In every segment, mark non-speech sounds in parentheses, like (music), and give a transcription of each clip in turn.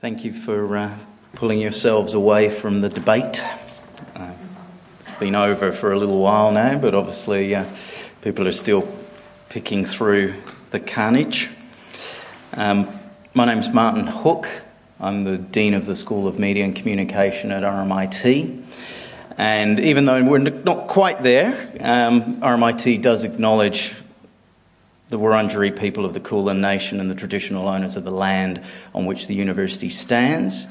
Thank you for uh, pulling yourselves away from the debate. Uh, it's been over for a little while now, but obviously uh, people are still picking through the carnage. Um, my name's Martin Hook. I'm the Dean of the School of Media and Communication at RMIT. And even though we're not quite there, um, RMIT does acknowledge the Wurundjeri people of the Kulin Nation and the traditional owners of the land on which the university stands.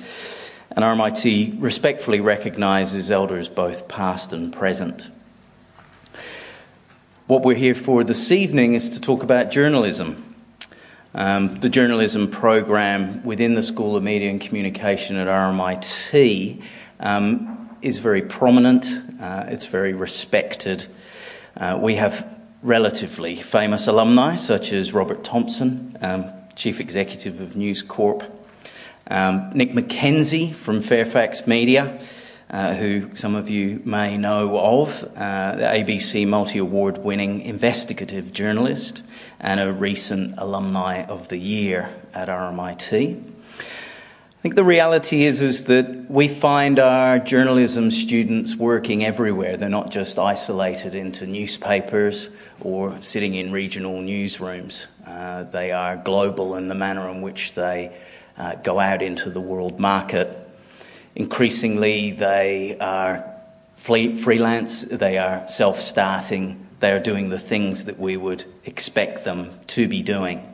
And RMIT respectfully recognises elders both past and present. What we're here for this evening is to talk about journalism. Um, the journalism program within the School of Media and Communication at RMIT um, is very prominent, uh, it's very respected. Uh, we have relatively famous alumni, such as Robert Thomson, um, Chief Executive of News Corp, um, Nick McKenzie from Fairfax Media, uh, who some of you may know of, uh, the ABC multi award winning investigative journalist and a recent alumni of the year at RMIT. I think the reality is, is that we find our journalism students working everywhere. They're not just isolated into newspapers or sitting in regional newsrooms. Uh, they are global in the manner in which they uh, go out into the world market. Increasingly, they are freelance, they are self starting, they are doing the things that we would expect them to be doing.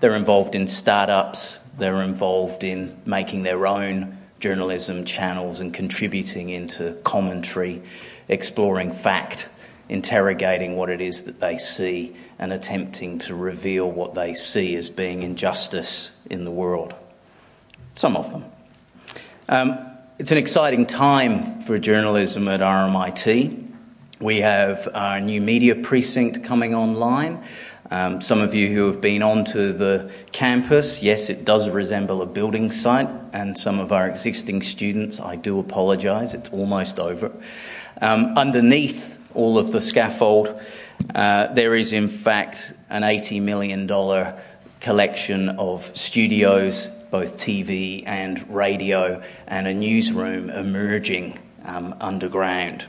They're involved in startups, they're involved in making their own journalism channels and contributing into commentary, exploring fact, interrogating what it is that they see, and attempting to reveal what they see as being injustice in the world. Some of them. Um, it's an exciting time for journalism at RMIT. We have our new media precinct coming online. Um, some of you who have been onto the campus, yes, it does resemble a building site, and some of our existing students, I do apologise, it's almost over. Um, underneath all of the scaffold, uh, there is in fact an $80 million collection of studios, both TV and radio, and a newsroom emerging um, underground.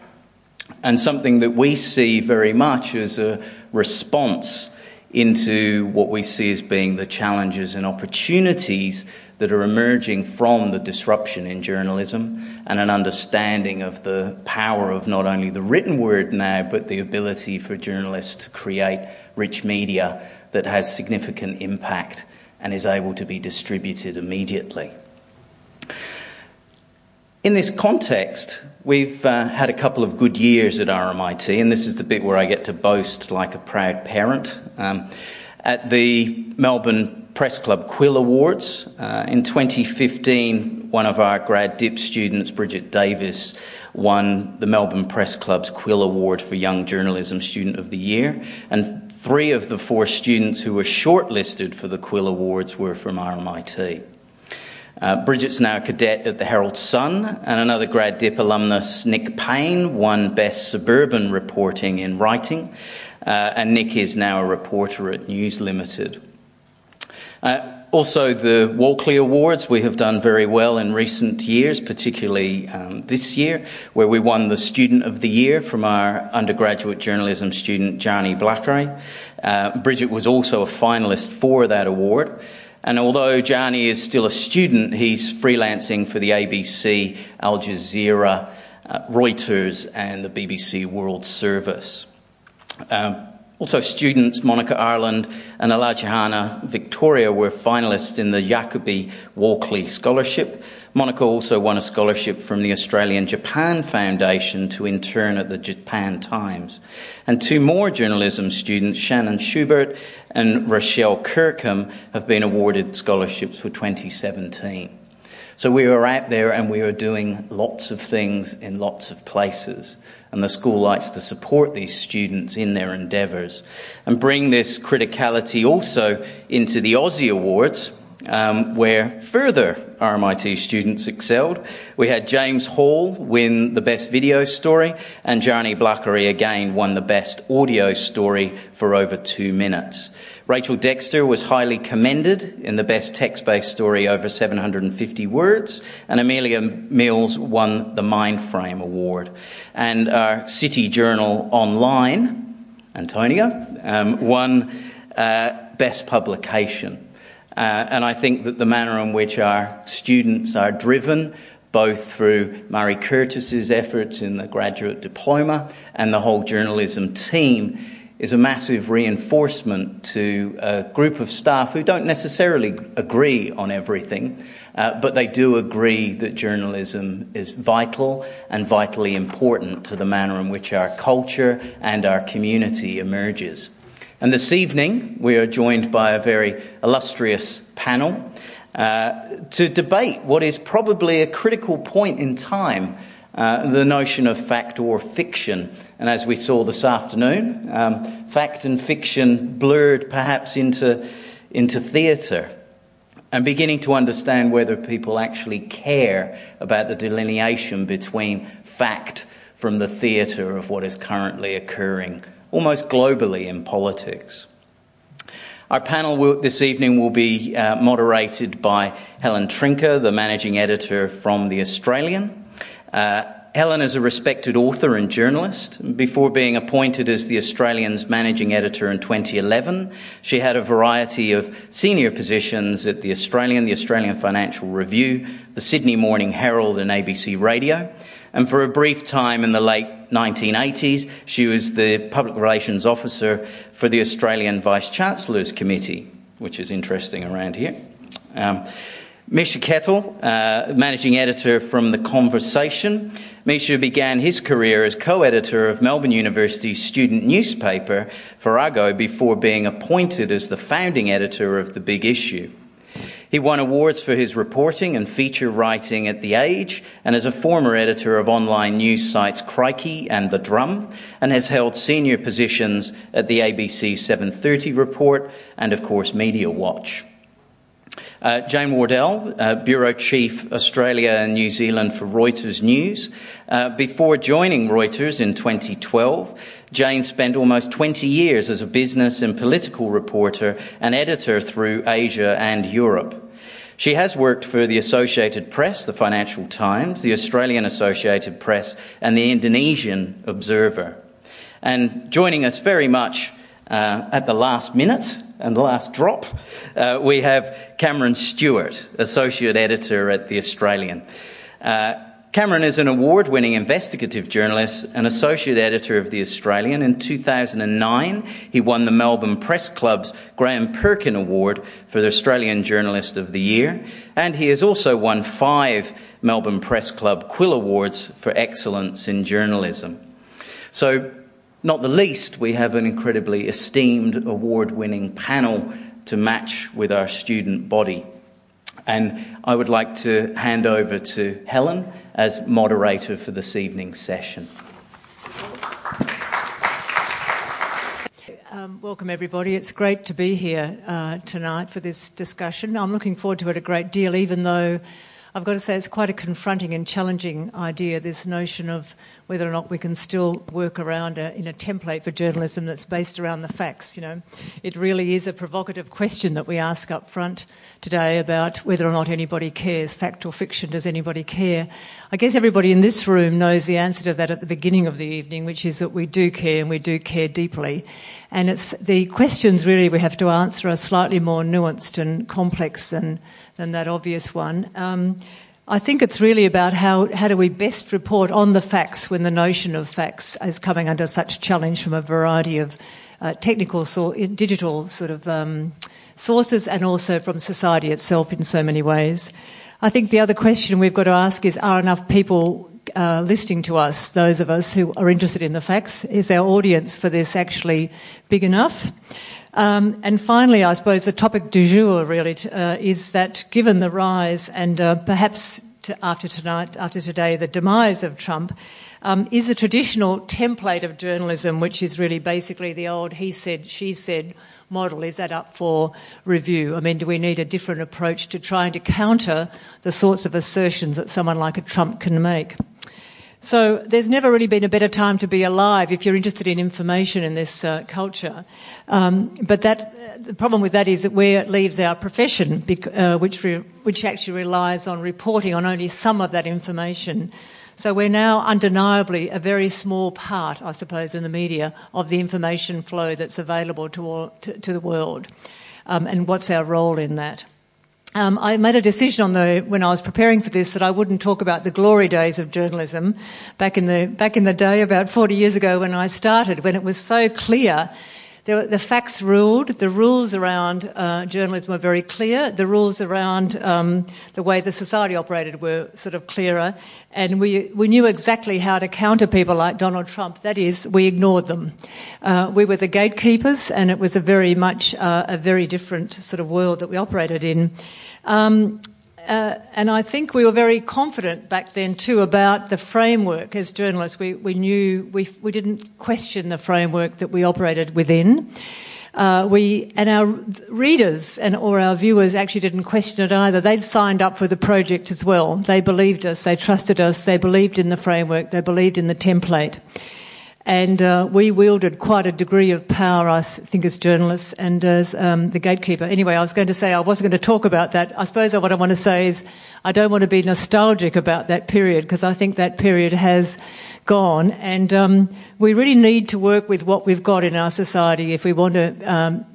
And something that we see very much as a response into what we see as being the challenges and opportunities that are emerging from the disruption in journalism and an understanding of the power of not only the written word now, but the ability for journalists to create rich media that has significant impact and is able to be distributed immediately. In this context, we've uh, had a couple of good years at RMIT, and this is the bit where I get to boast like a proud parent. Um, at the Melbourne Press Club Quill Awards uh, in 2015, one of our grad dip students, Bridget Davis, won the Melbourne Press Club's Quill Award for Young Journalism Student of the Year, and three of the four students who were shortlisted for the Quill Awards were from RMIT. Uh, Bridget's now a cadet at the Herald Sun, and another grad dip alumnus, Nick Payne, won Best Suburban Reporting in Writing, uh, and Nick is now a reporter at News Limited. Uh, also, the Walkley Awards, we have done very well in recent years, particularly um, this year, where we won the Student of the Year from our undergraduate journalism student, Gianni Blackery. Uh, Bridget was also a finalist for that award. And although Gianni is still a student, he's freelancing for the ABC, Al Jazeera, uh, Reuters, and the BBC World Service. Um, also, students Monica Ireland and Alajahana Victoria were finalists in the Jacoby Walkley Scholarship. Monica also won a scholarship from the Australian Japan Foundation to intern at the Japan Times. And two more journalism students, Shannon Schubert and Rochelle Kirkham, have been awarded scholarships for 2017. So we are out there and we are doing lots of things in lots of places. And the school likes to support these students in their endeavours and bring this criticality also into the Ossie Awards, um, where further RMIT students excelled. We had James Hall win the Best Video Story, and Gianni Blackery again won the Best Audio Story for over two minutes. Rachel Dexter was highly commended in the best text based story over 750 words, and Amelia Mills won the Mindframe Award. And our City Journal Online, Antonia, um, won uh, Best Publication. Uh, and I think that the manner in which our students are driven, both through Murray Curtis's efforts in the graduate diploma and the whole journalism team, is a massive reinforcement to a group of staff who don't necessarily agree on everything, uh, but they do agree that journalism is vital and vitally important to the manner in which our culture and our community emerges. And this evening, we are joined by a very illustrious panel uh, to debate what is probably a critical point in time uh, the notion of fact or fiction. And as we saw this afternoon, um, fact and fiction blurred perhaps into, into theatre and beginning to understand whether people actually care about the delineation between fact from the theatre of what is currently occurring almost globally in politics. Our panel will, this evening will be uh, moderated by Helen Trinca, the managing editor from The Australian. Uh, Helen is a respected author and journalist. Before being appointed as the Australian's managing editor in 2011, she had a variety of senior positions at the Australian, the Australian Financial Review, the Sydney Morning Herald, and ABC Radio. And for a brief time in the late 1980s, she was the public relations officer for the Australian Vice Chancellor's Committee, which is interesting around here. Um, Misha Ketchell, uh, managing editor from The Conversation. Misha began his career as co editor of Melbourne University's student newspaper, Farrago, before being appointed as the founding editor of The Big Issue. He won awards for his reporting and feature writing at The Age and as a former editor of online news sites Crikey and The Drum and has held senior positions at the ABC 730 Report and, of course, Media Watch. Uh, Jane Wardell, uh, Bureau Chief Australia and New Zealand for Reuters News. Uh, before joining Reuters in 2012, Jane spent almost 20 years as a business and political reporter and editor through Asia and Europe. She has worked for the Associated Press, the Financial Times, the Australian Associated Press, and the Indonesian Observer. And joining us very much uh, at the last minute and the last drop, uh, we have Cameron Stewart, Associate Editor at The Australian. Uh, Cameron is an award winning investigative journalist and associate editor of The Australian. In 2009, he won the Melbourne Press Club's Graham Perkin Award for the Australian Journalist of the Year, and he has also won five Melbourne Press Club Quill Awards for excellence in journalism. So, not the least, we have an incredibly esteemed award winning panel to match with our student body. And I would like to hand over to Helen as moderator for this evening's session. Um, welcome, everybody. It's great to be here uh, tonight for this discussion. I'm looking forward to it a great deal, even though I've got to say it's quite a confronting and challenging idea, this notion of whether or not we can still work around a, in a template for journalism that's based around the facts. You know, it really is a provocative question that we ask up front today about whether or not anybody cares, fact or fiction, does anybody care? I guess everybody in this room knows the answer to that at the beginning of the evening, which is that we do care and we do care deeply. And it's the questions really we have to answer are slightly more nuanced and complex than than that obvious one. Um, I think it's really about how, how do we best report on the facts when the notion of facts is coming under such challenge from a variety of uh, technical, so, digital sort of um, sources and also from society itself in so many ways. I think the other question we've got to ask is are enough people uh, listening to us, those of us who are interested in the facts, is our audience for this actually big enough? Um, and finally, I suppose the topic du jour really uh, is that given the rise and uh, perhaps after tonight, after today, the demise of Trump, um, is a traditional template of journalism, which is really basically the old he said, she said model. Is that up for review? I mean, do we need a different approach to trying to counter the sorts of assertions that someone like a Trump can make? So there's never really been a better time to be alive if you're interested in information in this uh, culture. Um, but that the problem with that is that where it leaves our profession, uh, which, re- which actually relies on reporting on only some of that information. So we're now undeniably a very small part, I suppose, in the media of the information flow that's available to, all, to, to the world. Um, and what's our role in that? Um, I made a decision on the when I was preparing for this that I wouldn't talk about the glory days of journalism back in the back in the day about 40 years ago when I started when it was so clear the, the facts ruled. The rules around uh, journalism were very clear. The rules around um, the way the society operated were sort of clearer. And we, we knew exactly how to counter people like Donald Trump. That is, we ignored them. Uh, we were the gatekeepers, and it was a very much uh, a very different sort of world that we operated in. Um, uh, and I think we were very confident back then too about the framework as journalists. We, we knew we, we didn't question the framework that we operated within. Uh, we and our readers and or our viewers actually didn't question it either. They'd signed up for the project as well. They believed us. They trusted us. They believed in the framework. They believed in the template. And uh, we wielded quite a degree of power, I think, as journalists and as um, the gatekeeper. Anyway, I was going to say I wasn't going to talk about that. I suppose what I want to say is I don't want to be nostalgic about that period because I think that period has gone. And um, we really need to work with what we've got in our society if we want to um,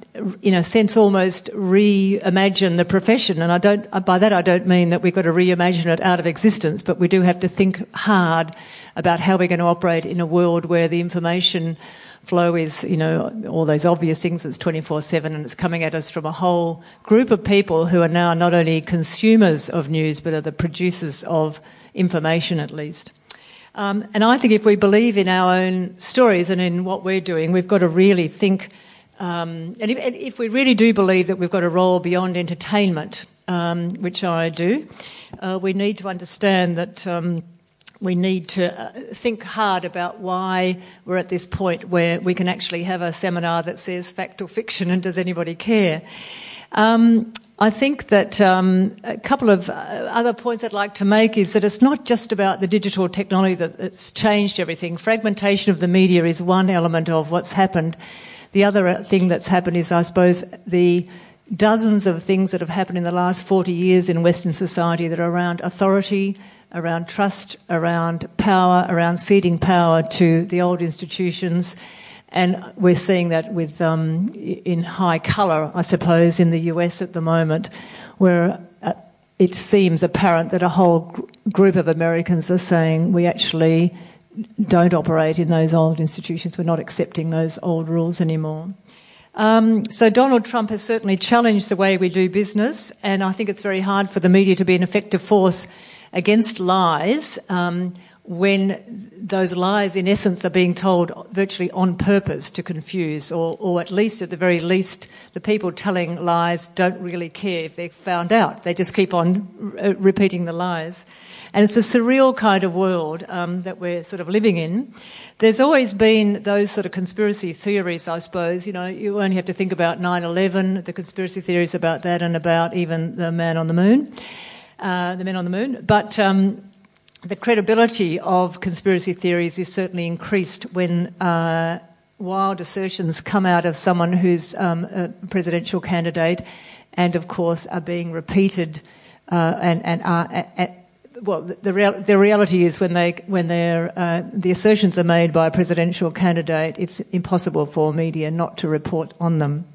in a sense, almost reimagine the profession. And I don't, by that I don't mean that we've got to reimagine it out of existence, but we do have to think hard about how we're going to operate in a world where the information flow is, you know, all those obvious things. It's 24 7 and it's coming at us from a whole group of people who are now not only consumers of news, but are the producers of information at least. Um, and I think if we believe in our own stories and in what we're doing, we've got to really think um, and if, if, we really do believe that we've got a role beyond entertainment, um, which I do, uh, we need to understand that um, we need to uh, think hard about why we're at this point where we can actually have a seminar that says fact or fiction and does anybody care? Um, I think that um, a couple of uh, other points I'd like to make is that it's not just about the digital technology that's changed everything. Fragmentation of the media is one element of what's happened. The other thing that's happened is, I suppose, the dozens of things that have happened in the last 40 years in Western society that are around authority, around trust, around power, around ceding power to the old institutions. And we're seeing that with um, in high colour, I suppose, in the US at the moment, where uh, it seems apparent that a whole gr- group of Americans are saying we actually don't operate in those old institutions. We're not accepting those old rules anymore. Um, so Donald Trump has certainly challenged the way we do business, and I think it's very hard for the media to be an effective force against lies um, when those lies, in essence, are being told virtually on purpose to confuse, or, or at least, at the very least, the people telling lies don't really care if they're found out. They just keep on r- repeating the lies. And it's a surreal kind of world um, that we're sort of living in. There's always been those sort of conspiracy theories, I suppose. You know, you only have to think about 9 11, the conspiracy theories about that, and about even the man on the moon, uh, the men on the moon. But um, the credibility of conspiracy theories is certainly increased when uh, wild assertions come out of someone who's um, a presidential candidate and, of course, are being repeated uh, and, and are. Well, the, real, the reality is when they when uh, the assertions are made by a presidential candidate, it's impossible for media not to report on them.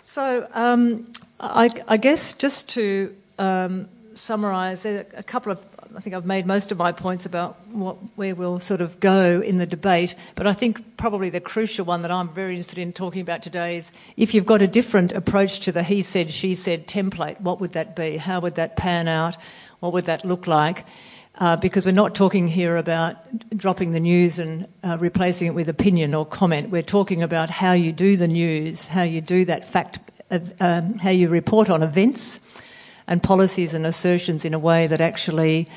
So, um, I, I, guess just to um, summarise, a couple of I think I've made most of my points about what, where we'll sort of go in the debate, but I think probably the crucial one that I'm very interested in talking about today is if you've got a different approach to the he said, she said template, what would that be? How would that pan out? What would that look like? Uh, because we're not talking here about dropping the news and uh, replacing it with opinion or comment. We're talking about how you do the news, how you do that fact, um, how you report on events and policies and assertions in a way that actually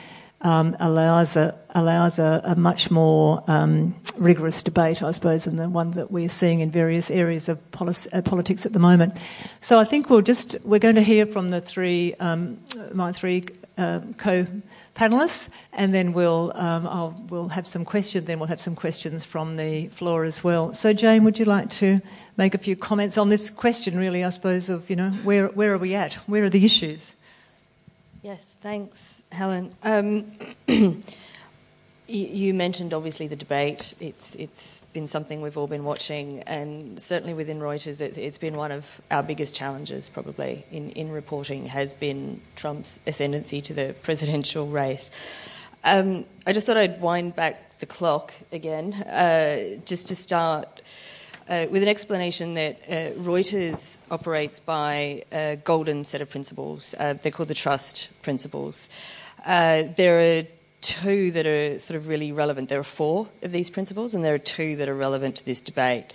um, allows a allows a, a much more um, rigorous debate, I suppose, than the one that we're seeing in various areas of policy, uh, politics at the moment. So I think we'll just we're going to hear from the three um, my three uh, co panelists, and then we'll um, we'll have some questions. Then we'll have some questions from the floor as well. So Jane, would you like to make a few comments on this question? Really, I suppose of you know where where are we at? Where are the issues? Yes, thanks, Helen. Um, (clears throat) you mentioned obviously the debate. It's it's been something we've all been watching, and certainly within Reuters, it's, it's been one of our biggest challenges probably in, in reporting has been Trump's ascendancy to the presidential race. Um, I just thought I'd wind back the clock again, uh, just to start uh, with an explanation that uh, Reuters operates by a golden set of principles. Uh, they're called the trust principles. Uh, there are two that are sort of really relevant. There are four of these principles, and there are two that are relevant to this debate.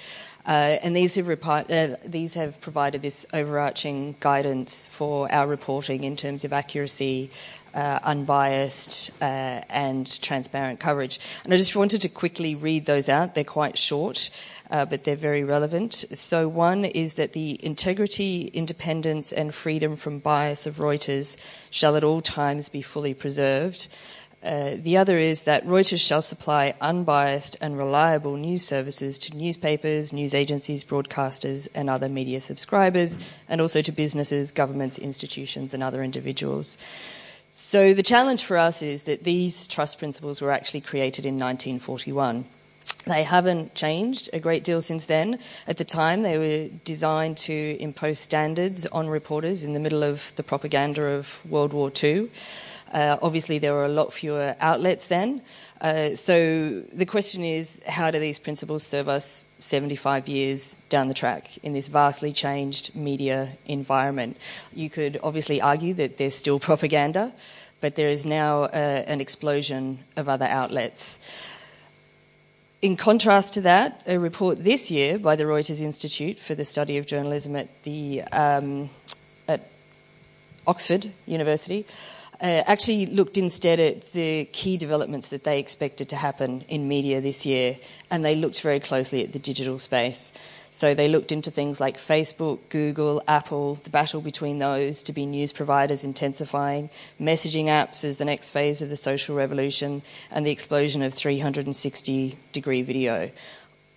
Uh, and these have, repi- uh, these have provided this overarching guidance for our reporting in terms of accuracy, uh, unbiased uh, and transparent coverage. And I just wanted to quickly read those out. They're quite short uh, but they're very relevant. So, one is that the integrity, independence, and freedom from bias of Reuters shall at all times be fully preserved. Uh, the other is that Reuters shall supply unbiased and reliable news services to newspapers, news agencies, broadcasters, and other media subscribers, and also to businesses, governments, institutions, and other individuals. So, the challenge for us is that these trust principles were actually created in 1941. They haven't changed a great deal since then. At the time, they were designed to impose standards on reporters in the middle of the propaganda of World War II. Uh, obviously, there were a lot fewer outlets then. Uh, so the question is how do these principles serve us 75 years down the track in this vastly changed media environment? You could obviously argue that there's still propaganda, but there is now uh, an explosion of other outlets. In contrast to that, a report this year by the Reuters Institute for the Study of Journalism at, the, um, at Oxford University uh, actually looked instead at the key developments that they expected to happen in media this year, and they looked very closely at the digital space. So they looked into things like Facebook, Google, Apple, the battle between those to be news providers intensifying, messaging apps as the next phase of the social revolution, and the explosion of 360 degree video.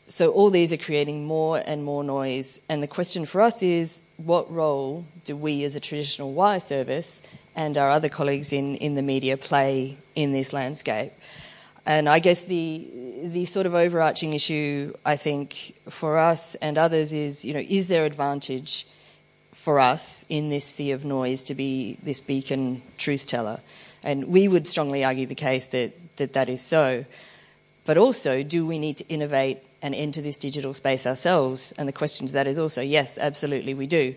So all these are creating more and more noise. And the question for us is what role do we as a traditional wire service and our other colleagues in, in the media play in this landscape? And I guess the the sort of overarching issue, I think, for us and others is, you know, is there advantage for us in this sea of noise to be this beacon truth teller? And we would strongly argue the case that that, that is so. But also, do we need to innovate and enter this digital space ourselves? And the question to that is also yes, absolutely, we do.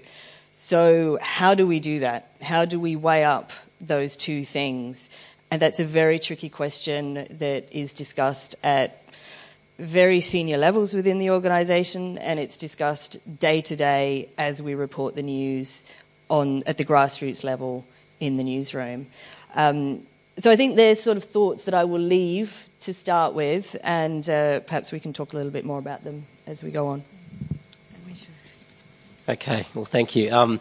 So, how do we do that? How do we weigh up those two things? And that's a very tricky question that is discussed at very senior levels within the organisation, and it's discussed day to day as we report the news on at the grassroots level in the newsroom. Um, so I think they're sort of thoughts that I will leave to start with, and uh, perhaps we can talk a little bit more about them as we go on. Okay, well, thank you. Um,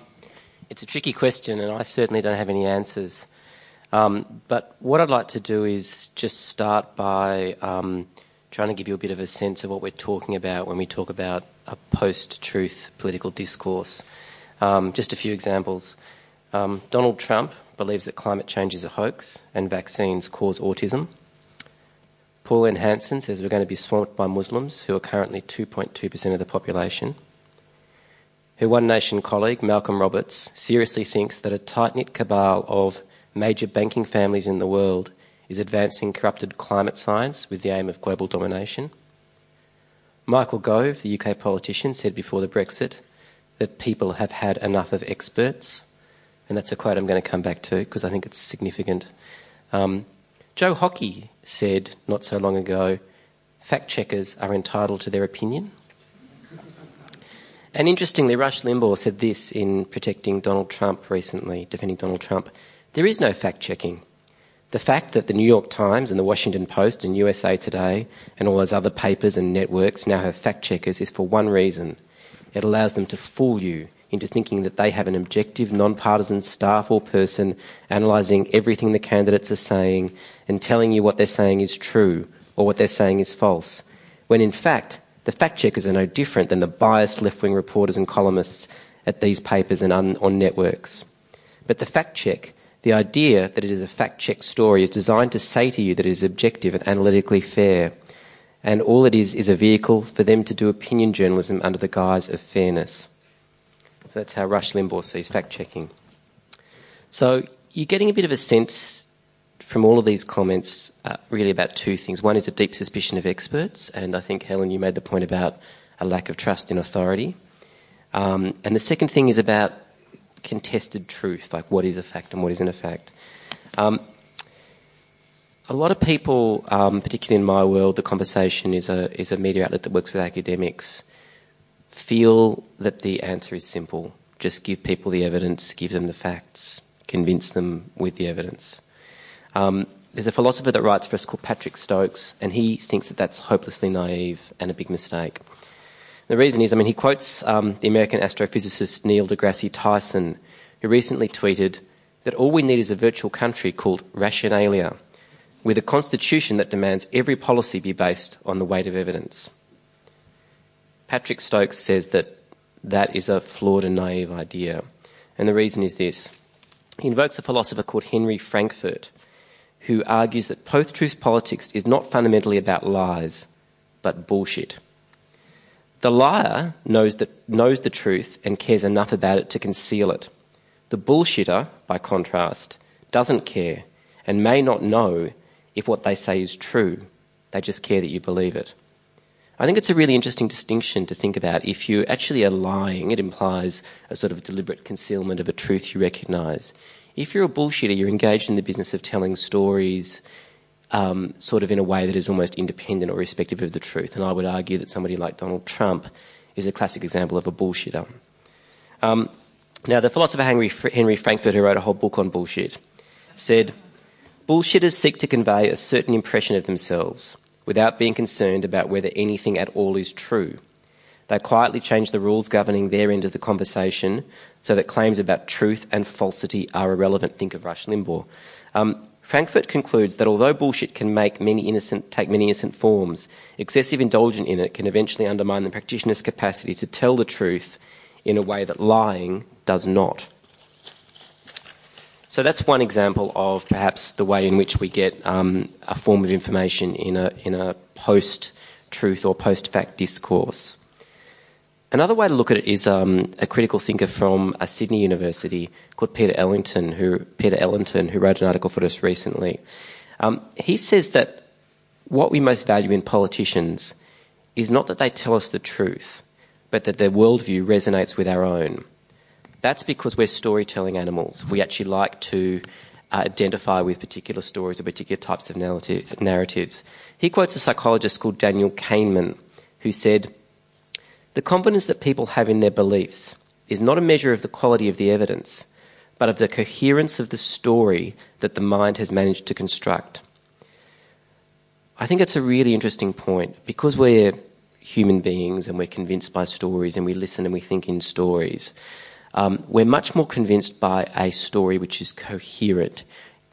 it's a tricky question, and I certainly don't have any answers. Um, but what I'd like to do is just start by um, trying to give you a bit of a sense of what we're talking about when we talk about a post truth political discourse. Um, just a few examples. Um, Donald Trump believes that climate change is a hoax and vaccines cause autism. Pauline Hanson says we're going to be swamped by Muslims, who are currently 2.2% of the population. Her One Nation colleague, Malcolm Roberts, seriously thinks that a tight knit cabal of major banking families in the world is advancing corrupted climate science with the aim of global domination. Michael Gove, the UK politician, said before the Brexit that people have had enough of experts. And that's a quote I'm going to come back to because I think it's significant. Um, Joe Hockey said not so long ago fact checkers are entitled to their opinion. And interestingly, Rush Limbaugh said this in protecting Donald Trump recently, defending Donald Trump. There is no fact checking. The fact that the New York Times and the Washington Post and USA Today and all those other papers and networks now have fact checkers is for one reason it allows them to fool you into thinking that they have an objective, non-partisan staff or person analysing everything the candidates are saying and telling you what they're saying is true or what they're saying is false, when in fact the fact checkers are no different than the biased left-wing reporters and columnists at these papers and on, on networks. But the fact check, the idea that it is a fact check story, is designed to say to you that it is objective and analytically fair. And all it is is a vehicle for them to do opinion journalism under the guise of fairness. So that's how Rush Limbaugh sees fact checking. So you're getting a bit of a sense from all of these comments uh, really about two things. One is a deep suspicion of experts, and I think, Helen, you made the point about a lack of trust in authority. Um, and the second thing is about contested truth, like what is a fact and what isn't a fact. Um, a lot of people, um, particularly in my world, the conversation is a, is a media outlet that works with academics feel that the answer is simple. Just give people the evidence, give them the facts, convince them with the evidence. Um, there's a philosopher that writes for us called Patrick Stokes, and he thinks that that's hopelessly naive and a big mistake. The reason is, I mean, he quotes um, the American astrophysicist Neil deGrasse Tyson, who recently tweeted that all we need is a virtual country called Rationalia, with a constitution that demands every policy be based on the weight of evidence. Patrick Stokes says that that is a flawed and naive idea. And the reason is this he invokes a philosopher called Henry Frankfurt, who argues that post truth politics is not fundamentally about lies, but bullshit. The liar knows, that, knows the truth and cares enough about it to conceal it. The bullshitter, by contrast, doesn't care and may not know if what they say is true. They just care that you believe it. I think it's a really interesting distinction to think about. If you actually are lying, it implies a sort of deliberate concealment of a truth you recognise. If you're a bullshitter, you're engaged in the business of telling stories um, sort of in a way that is almost independent or respective of the truth. And I would argue that somebody like Donald Trump is a classic example of a bullshitter. Um, now, the philosopher Henry, Henry Frankfurt, who wrote a whole book on bullshit, said, Bullshitters seek to convey a certain impression of themselves without being concerned about whether anything at all is true. They quietly change the rules governing their end of the conversation so that claims about truth and falsity are irrelevant. Think of Rush Limbaugh. Um, Frankfurt concludes that although bullshit can make many innocent, take many innocent forms, excessive indulgence in it can eventually undermine the practitioner's capacity to tell the truth in a way that lying does not. So that's one example of perhaps the way in which we get um, a form of information in a, in a post truth or post fact discourse. Another way to look at it is um, a critical thinker from a Sydney University called Peter Ellerton, who Peter Ellerton, who wrote an article for us recently. Um, he says that what we most value in politicians is not that they tell us the truth, but that their worldview resonates with our own. That's because we're storytelling animals. We actually like to uh, identify with particular stories or particular types of narrative, narratives. He quotes a psychologist called Daniel Kahneman, who said, The confidence that people have in their beliefs is not a measure of the quality of the evidence, but of the coherence of the story that the mind has managed to construct. I think it's a really interesting point because we're human beings and we're convinced by stories and we listen and we think in stories. Um, we're much more convinced by a story which is coherent,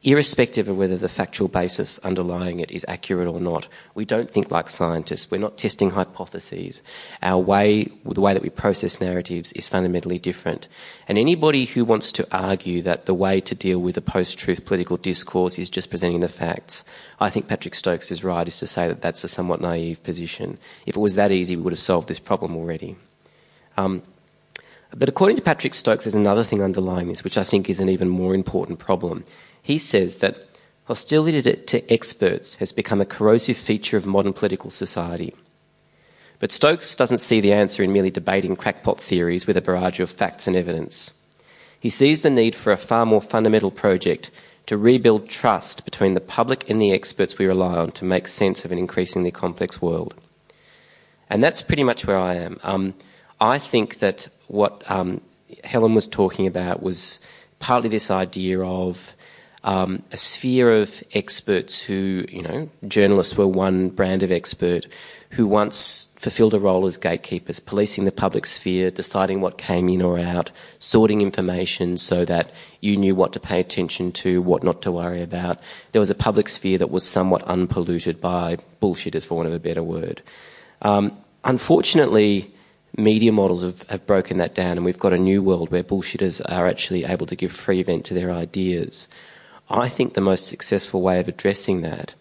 irrespective of whether the factual basis underlying it is accurate or not. We don't think like scientists. We're not testing hypotheses. Our way, the way that we process narratives is fundamentally different. And anybody who wants to argue that the way to deal with a post-truth political discourse is just presenting the facts, I think Patrick Stokes is right, is to say that that's a somewhat naive position. If it was that easy, we would have solved this problem already. Um, but according to Patrick Stokes, there's another thing underlying this, which I think is an even more important problem. He says that hostility to, experts has become a corrosive feature of modern political society. But Stokes doesn't see the answer in merely debating crackpot theories with a barrage of facts and evidence. He sees the need for a far more fundamental project to rebuild trust between the public and the experts we rely on to make sense of an increasingly complex world. And that's pretty much where I am. Um, I think that what um, Helen was talking about was partly this idea of um, a sphere of experts who, you know, journalists were one brand of expert who once fulfilled a role as gatekeepers, policing the public sphere, deciding what came in or out, sorting information so that you knew what to pay attention to, what not to worry about. There was a public sphere that was somewhat unpolluted by bullshitters, for want of a better word. Um, unfortunately, media models have, have broken that down, and we've got a new world where bullshitters are actually able to give free vent to their ideas. I think the most successful way of addressing that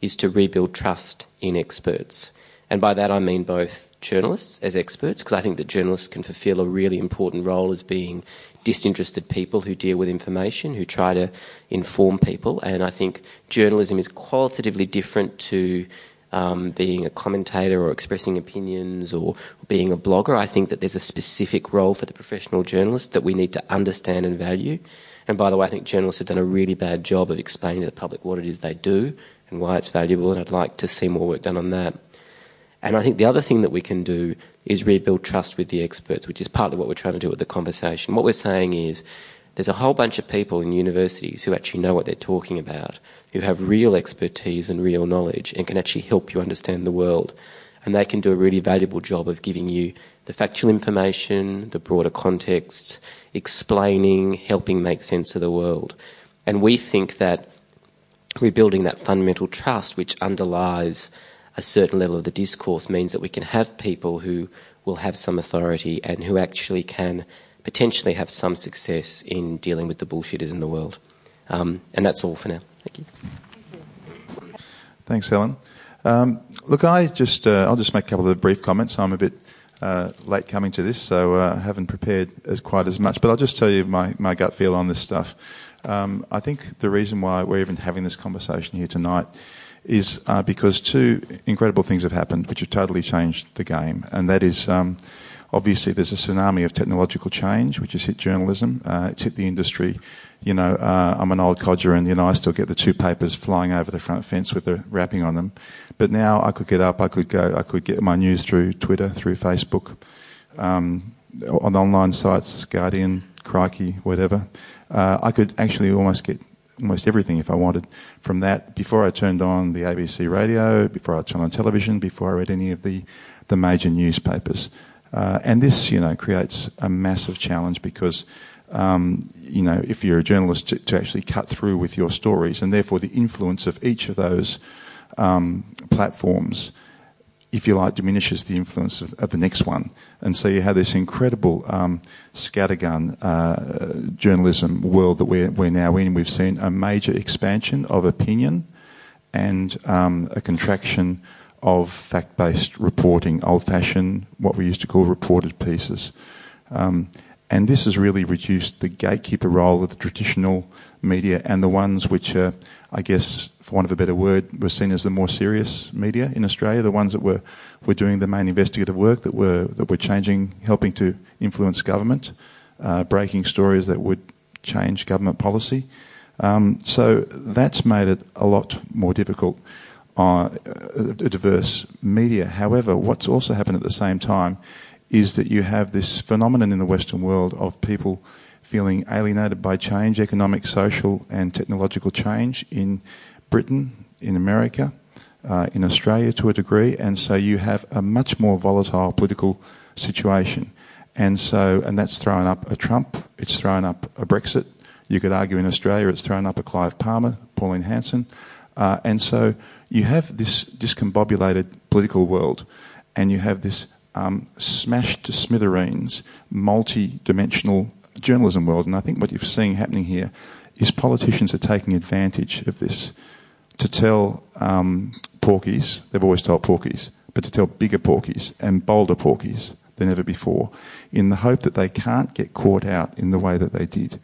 is to rebuild trust in experts. And by that I mean both journalists as experts, because I think that journalists can fulfill a really important role as being disinterested people who deal with information, who try to inform people. And I think journalism is qualitatively different to um, being a commentator or expressing opinions or being a blogger. I think that there's a specific role for the professional journalist that we need to understand and value. And by the way, I think journalists have done a really bad job of explaining to the public what it is they do and why it's valuable, and I'd like to see more work done on that. And I think the other thing that we can do is rebuild trust with the experts, which is partly what we're trying to do with the conversation. What we're saying is there's a whole bunch of people in universities who actually know what they're talking about, who have real expertise and real knowledge, and can actually help you understand the world. And they can do a really valuable job of giving you the factual information, the broader context, explaining, helping make sense of the world. And we think that rebuilding that fundamental trust which underlies a certain level of the discourse means that we can have people who will have some authority and who actually can potentially have some success in dealing with the bullshitters in the world. Um, and that's all for now. Thank you. Thanks, Helen. Um, look, I just uh, I'll just make a couple of brief comments. I'm a bit uh, late coming to this, so uh, I haven't prepared as quite as much. But I'll just tell you my, my gut feel on this stuff. Um, I think the reason why we're even having this conversation here tonight is uh, because two incredible things have happened which have totally changed the game, and that is. Um, obviously, there's a tsunami of technological change which has hit journalism. Uh, it's hit the industry. You know, uh, I'm an old codger, and you know, I still get the two papers flying over the front fence with the wrapping on them. But now I could get up, I could go, I could get my news through Twitter, through Facebook, um, on online sites, Guardian, Crikey, whatever. Uh, I could actually almost get almost everything if I wanted from that before I turned on the ABC radio, before I turned on television, before I read any of the, the major newspapers. Uh, and this, you know, creates a massive challenge because, um, you know, if you're a journalist to, to, actually cut through with your stories and therefore the influence of each of those um, platforms if you like, diminishes the influence of, of, the next one. And so you have this incredible um, scattergun uh, journalism world that we're, we're now in. We've seen a major expansion of opinion and um, a contraction of fact based reporting, old fashioned, what we used to call reported pieces. Um, and this has really reduced the gatekeeper role of the traditional media and the ones which are, I guess, for want of a better word, were seen as the more serious media in Australia, the ones that were, were doing the main investigative work, that were, that were changing, helping to influence government, uh, breaking stories that would change government policy. Um, so that's made it a lot more difficult uh, a diverse media. However, what's also happened at the same time is that you have this phenomenon in the Western world of people feeling alienated by change, economic, social, and technological change in Britain, in America, uh, in Australia to a degree, and so you have a much more volatile political situation. And so, and that's thrown up a Trump, it's thrown up a Brexit. You could argue in Australia it's thrown up a Clive Palmer, Pauline Hanson. Uh, and so you have this discombobulated political world, and you have this um, smashed to smithereens, multi dimensional journalism world. And I think what you're seeing happening here is politicians are taking advantage of this to tell um, porkies, they've always told porkies, but to tell bigger porkies and bolder porkies than ever before, in the hope that they can't get caught out in the way that they did.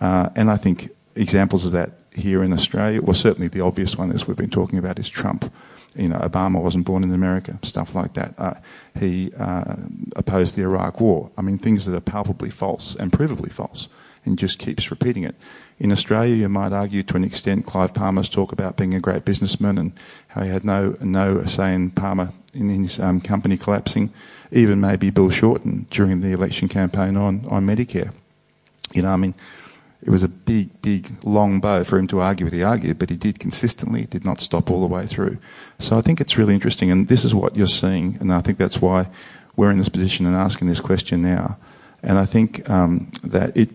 Uh, and I think examples of that here in Australia, well, certainly the obvious one, as we've been talking about, is Trump. You know, Obama wasn't born in America, stuff like that. Uh, he uh, opposed the Iraq War. I mean, things that are palpably false and provably false, and just keeps repeating it. In Australia, you might argue to an extent Clive Palmer's talk about being a great businessman and how he had no no say in Palmer in his um, company collapsing. Even maybe Bill Shorten during the election campaign on on Medicare. You know, I mean, it was a big, big, long bow for him to argue what he argued, but he did consistently, did not stop all the way through. So I think it's really interesting, and this is what you're seeing, and I think that's why we're in this position and asking this question now. And I think um, that it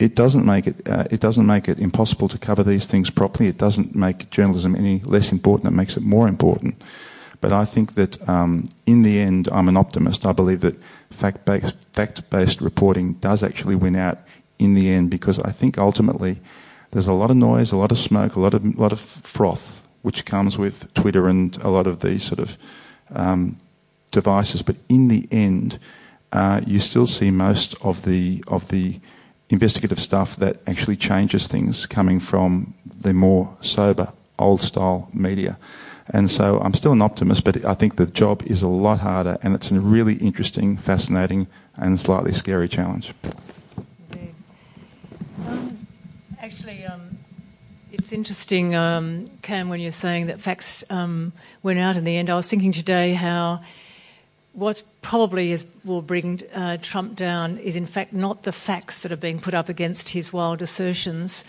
it doesn't make it uh, it doesn't make it impossible to cover these things properly. It doesn't make journalism any less important. It makes it more important. But I think that um, in the end, I'm an optimist. I believe that fact-based, fact-based reporting does actually win out in the end because I think ultimately there's a lot of noise, a lot of smoke, a lot of lot of froth, which comes with Twitter and a lot of these sort of um, devices. But in the end, uh, you still see most of the of the investigative stuff that actually changes things coming from the more sober, old style media. And so I'm still an optimist, but I think the job is a lot harder and it's a really interesting, fascinating, and slightly scary challenge. Um, actually, um, it's interesting, um, Cam, when you're saying that facts um, went out in the end. I was thinking today how what probably is, will bring uh, Trump down is, in fact, not the facts that are being put up against his wild assertions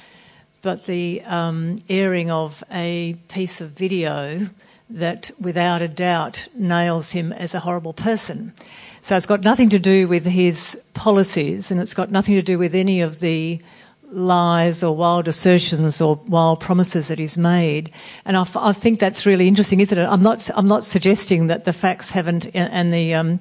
but the um, airing of a piece of video that, without a doubt, nails him as a horrible person. So it's got nothing to do with his policies, and it's got nothing to do with any of the lies or wild assertions or wild promises that he's made. And I, think that's really interesting, isn't it? I'm not, I'm not suggesting that the facts haven't, and the um,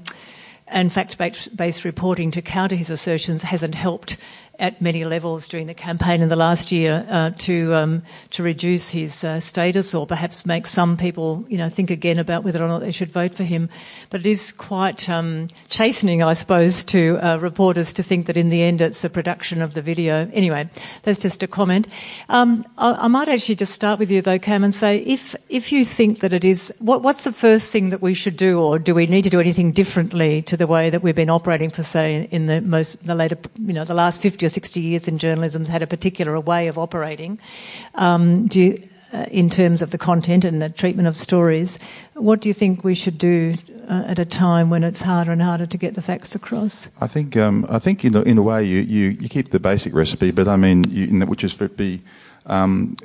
and fact-based reporting to counter his assertions hasn't helped at many levels during the campaign in the last year uh, to um, to reduce his uh, status or perhaps make some people you know think again about whether or not they should vote for him. But it is quite um, chastening, I suppose, to uh, reporters to think that in the end it's the production of the video. Anyway, that's just a comment. Um, I, I, might actually just start with you though, Cam, and say if if you think that it is, what, what's the first thing that we should do, or do we need to do anything differently to the way that we've been operating for, say, in the most the later, you know, the last fifty or 60 years in journalism had a particular way of operating. Um, do you, uh, in terms of the content and the treatment of stories, what do you think we should do uh, at a time when it's harder and harder to get the facts across? I think um, I think in a, in a way you, you, you, keep the basic recipe, but I mean, you, which is for be, um,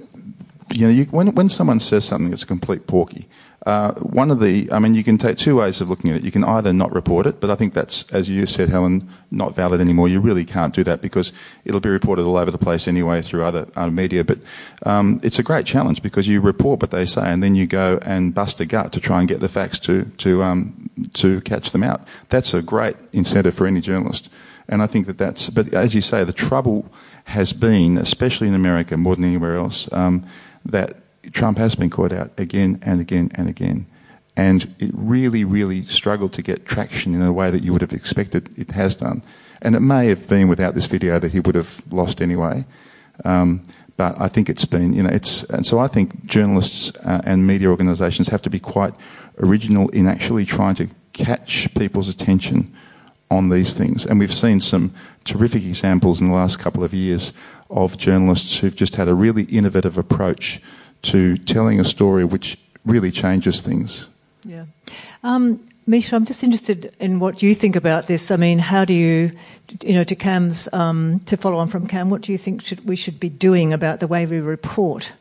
you know, you, when when someone says something that's a complete porky, uh, one of the, I mean, you can take two ways of looking at it. You can either not report it, but I think that's, as you said, Helen, not valid anymore. You really can't do that because it'll be reported all over the place anyway through other, media. But um, it's a great challenge because you report what they say and then you go and bust a gut to try and get the facts to to um, to catch them out. That's a great incentive for any journalist. And I think that that's, but as you say, the trouble has been, especially in America more than anywhere else, um, that Trump has been caught out again and again and again. And it really, really struggled to get traction in a way that you would have expected it has done. And it may have been without this video that he would have lost anyway. Um, but I think it's been, you know, it's, and so I think journalists uh, and media organisations have to be quite original in actually trying to catch people's attention on these things. And we've seen some terrific examples in the last couple of years of journalists who've just had a really innovative approach to telling a story which really changes things. Yeah. Um, Misha, I'm just interested in what you think about this. I mean, how do you, you know, to Cam's, um, to follow on from Cam, what do you think should, we should be doing about the way we report?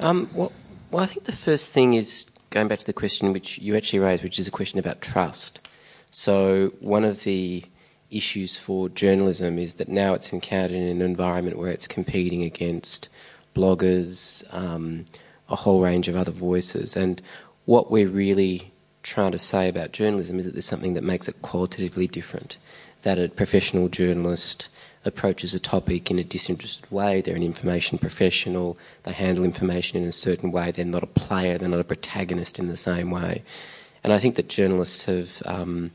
Um, well, well, I think the first thing is going back to the question which you actually raised, which is a question about trust. So, one of the issues for journalism is that now it's encountered in an environment where it's competing against bloggers, um, a whole range of other voices. And what we're really trying to say about journalism is that there's something that makes it qualitatively different. That a professional journalist approaches a topic in a disinterested way. They're an information professional. They handle information in a certain way. They're not a player. They're not a protagonist in the same way. And I think that journalists have um,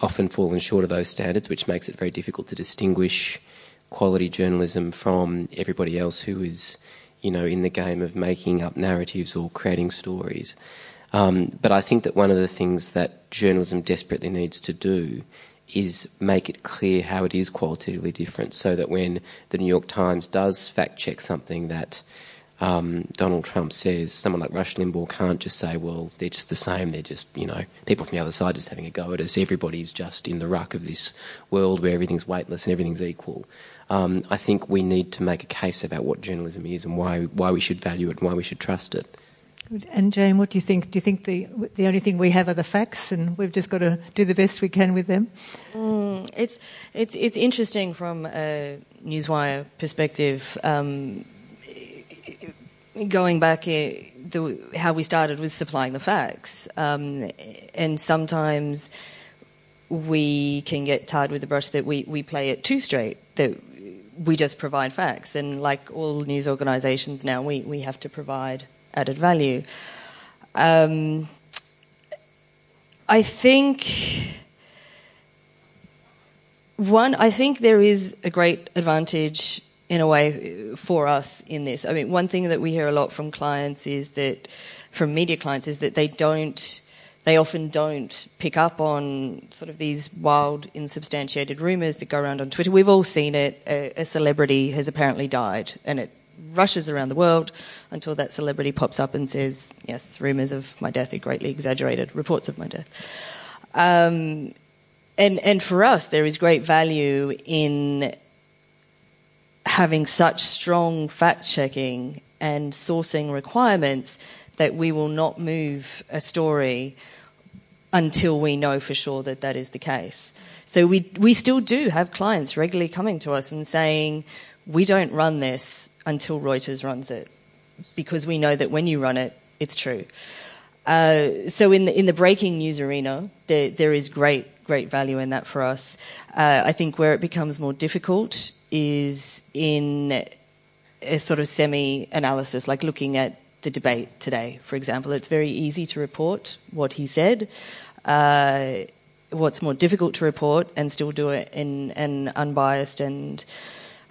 often fallen short of those standards, which makes it very difficult to distinguish quality journalism from everybody else who is, you know, in the game of making up narratives or creating stories. Um, but I think that one of the things that journalism desperately needs to do is make it clear how it is qualitatively different so that when the New York Times does fact check something that um, Donald Trump says, someone like Rush Limbaugh can't just say, well, they're just the same. They're just, you know, people from the other side just having a go at us. Everybody's just in the ruck of this world where everything's weightless and everything's equal. Um, I think we need to make a case about what journalism is and why why we should value it and why we should trust it. And Jane, what do you think? Do you think the the only thing we have are the facts, and we've just got to do the best we can with them? Mm, it's it's it's interesting from a newswire perspective. Um, going back, eh, the, how we started was supplying the facts, um, and sometimes we can get tarred with the brush that we, we play it too straight. That we just provide facts, and like all news organisations now, we, we have to provide added value. Um, I think one, I think there is a great advantage in a way for us in this. I mean, one thing that we hear a lot from clients is that, from media clients, is that they don't, they often don't pick up on sort of these wild, insubstantiated rumours that go around on Twitter. We've all seen it. A, a celebrity has apparently died, and it rushes around the world until that celebrity pops up and says, Yes, rumours of my death are greatly exaggerated, reports of my death. Um, and, and for us, there is great value in having such strong fact checking and sourcing requirements that we will not move a story until we know for sure that that is the case. So we we still do have clients regularly coming to us and saying we don't run this until Reuters runs it because we know that when you run it, it's true. Uh, so in the, in the breaking news arena, there, there is great great value in that for us. Uh, I think where it becomes more difficult is in a sort of semi analysis, like looking at the debate today, for example. It's very easy to report what he said. Uh, what's more difficult to report and still do it in an unbiased and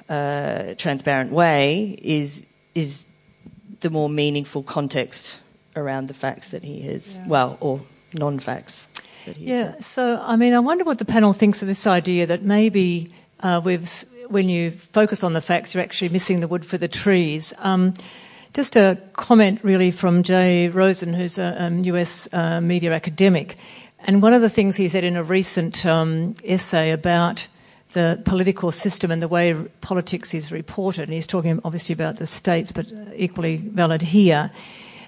uh, transparent way is is the more meaningful context around the facts that he has, yeah. well, or non-facts that he yeah. So, I mean, I wonder what the panel thinks of this idea that maybe uh, we've when you focus on the facts, you're actually missing the wood for the trees. Um, just a comment, really, from Jay Rosen, who's a um, US uh, media academic. And one of the things he said in a recent um, essay about the political system and the way politics is reported, and he's talking obviously about the states, but equally valid here,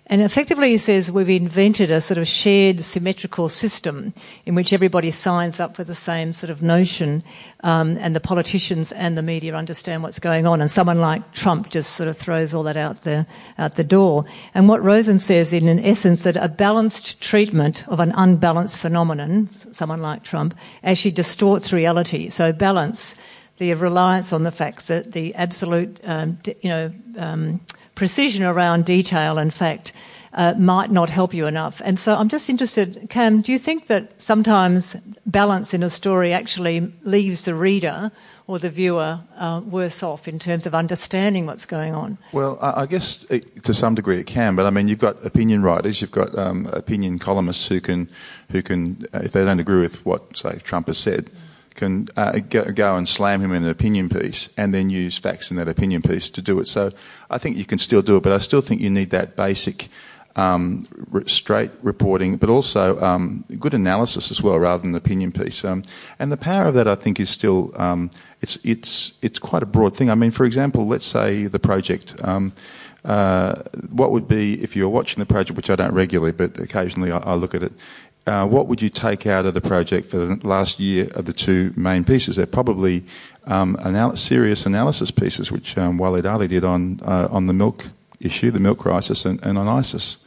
and effectively, he says we've invented a sort of shared symmetrical system in which everybody signs up for the same sort of notion, um, and the politicians and the media understand what's going on. And someone like Trump just sort of throws all that out the out the door. And what Rosen says, in an essence, that a balanced treatment of an unbalanced phenomenon, someone like Trump, actually distorts reality. So balance the reliance on the facts, that the absolute, um, you know. Um, precision around detail and fact uh, might not help you enough. And so I'm just interested, Cam, do you think that sometimes balance in a story actually leaves the reader or the viewer uh, worse off in terms of understanding what's going on? Well, I guess it, to some degree it can, but I mean, you've got opinion writers, you've got um, opinion columnists who can, who can, uh, if they don't agree with what, say, Trump has said, mm can uh, go, and slam him in an opinion piece and then use facts in that opinion piece to do it. So I think you can still do it, but I still think you need that basic um, straight reporting, but also um, good analysis as well, rather than opinion piece. Um, and the power of that, I think, is still um, it's it's it's quite a broad thing. I mean, for example, let's say the project. Um, uh, what would be if you're watching the project, which I don't regularly, but occasionally I, I look at it what would you take out of the project for the last year of the two main pieces? They're probably um, anal- serious analysis pieces, which um, Waleed Aly did on uh, on the milk issue, the milk crisis, and, and on ISIS.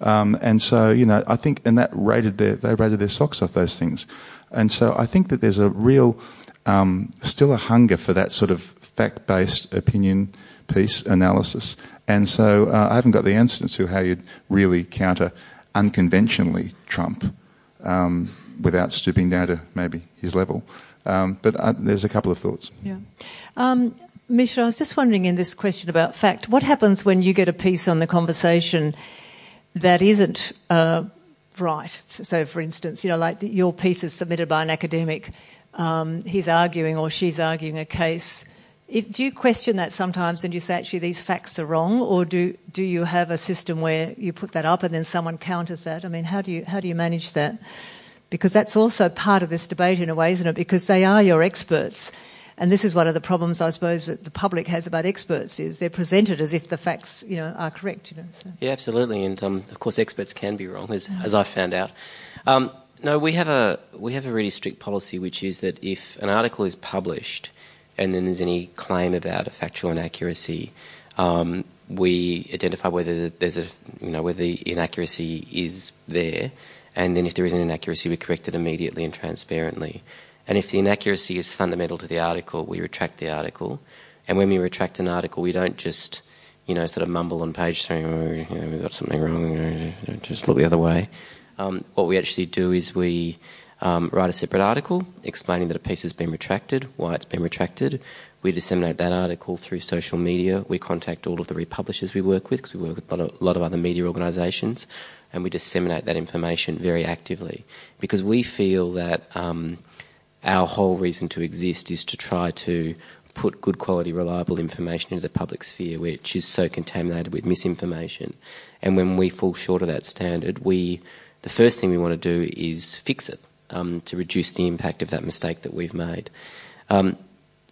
Um, and so, you know, I think, and that rated their they rated their socks off those things. And so, I think that there's a real, um, still a hunger for that sort of fact-based opinion piece analysis. And so, uh, I haven't got the answer to how you'd really counter unconventionally Trump um, without stooping down to maybe his level. Um, but uh, there's a couple of thoughts. Yeah. Um, Misha, I was just wondering in this question about fact, what happens when you get a piece on the conversation that isn't uh, right? So, for instance, you know, like your piece is submitted by an academic, um, he's arguing or she's arguing a case if, do you question that sometimes and you say, actually, these facts are wrong? Or do, do you have a system where you put that up and then someone counters that? I mean, how do you, how do you manage that? Because that's also part of this debate in a way, isn't it? Because they are your experts. And this is one of the problems, I suppose, that the public has about experts is they're presented as if the facts, you know, are correct. You know. So. Yeah, absolutely. And um, of course, experts can be wrong, as, as I found out. Um, no, we have a we have a really strict policy, which is that if an article is published and then there's any claim about a factual inaccuracy, um, we identify whether there's a you know whether the inaccuracy is there, and then if there is an inaccuracy, we correct it immediately and transparently. And if the inaccuracy is fundamental to the article, we retract the article. And when we retract an article, we don't just you know sort of mumble on page three, oh, you know, we've got something wrong, just look the other way. Um, what we actually do is we um, write a separate article explaining that a piece has been retracted, why it's been retracted. We disseminate that article through social media. We contact all of the republishers we work with because we work with a lot, of, lot of other media organisations, and we disseminate that information very actively because we feel that um, our whole reason to exist is to try to put good quality, reliable information into the public sphere, which is so contaminated with misinformation. And when we fall short of that standard, we the first thing we want to do is fix it to reduce the impact of that mistake that we've made. Um,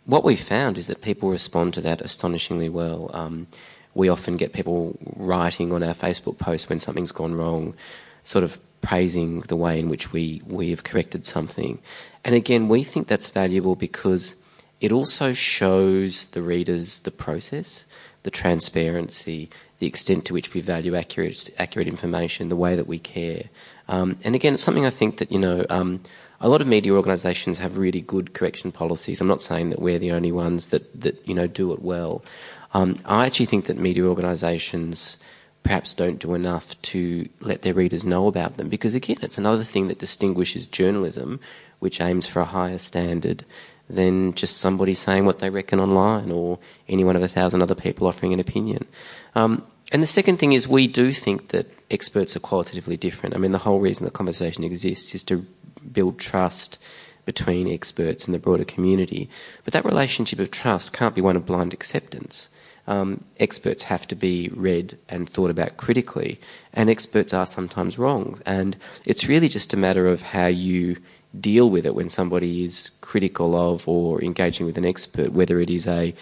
what we've found is that people respond to that astonishingly well. Um, we often get people writing on our Facebook posts when something's gone wrong, sort of praising the way in which we, we have corrected something. And again, we think that's valuable because it also shows the readers the process, the transparency, the extent to which we value accurate, accurate information, the way that we care. Um, and again, it's something I think that, you know, um, a lot of media organisations have really good correction policies. I'm not saying that we're the only ones that, that you know, do it well. Um, I actually think that media organisations perhaps don't do enough to let their readers know about them because, again, it's another thing that distinguishes journalism, which aims for a higher standard than just somebody saying what they reckon online or any one of a thousand other people offering an opinion. Um, and the second thing is we do think that experts are qualitatively different. I mean, the whole reason the conversation exists is to build trust between experts and the broader community. But that relationship of trust can't be one of blind acceptance. Um, experts have to be read and thought about critically, and experts are sometimes wrong. And it's really just a matter of how you deal with it when somebody is critical of or engaging with an expert, whether it is a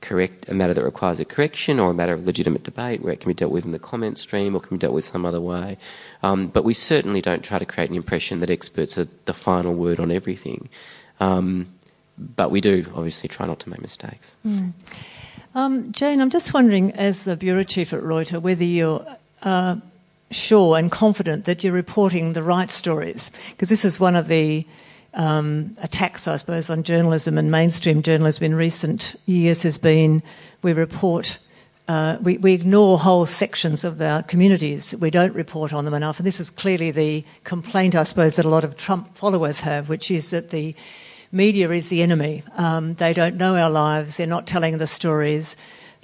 correct a matter that requires a correction or a matter of legitimate debate where it can be dealt with in the comment stream or can be dealt with some other way. Um, but we certainly don't try to create an impression that experts are the final word on everything. Um, but we do obviously try not to make mistakes. Mm. Um, Jane, I'm just wondering, as a bureau chief at Reuters, whether you're uh, sure and confident that you're reporting the right stories, because this is one of the um, attacks, I suppose, on journalism and mainstream journalism in recent years has been we report. Uh, we, we, ignore whole sections of our communities. We don't report on them enough. And this is clearly the complaint, I suppose, that a lot of Trump followers have, which is that the media is the enemy. Um, they don't know our lives. They're not telling the stories.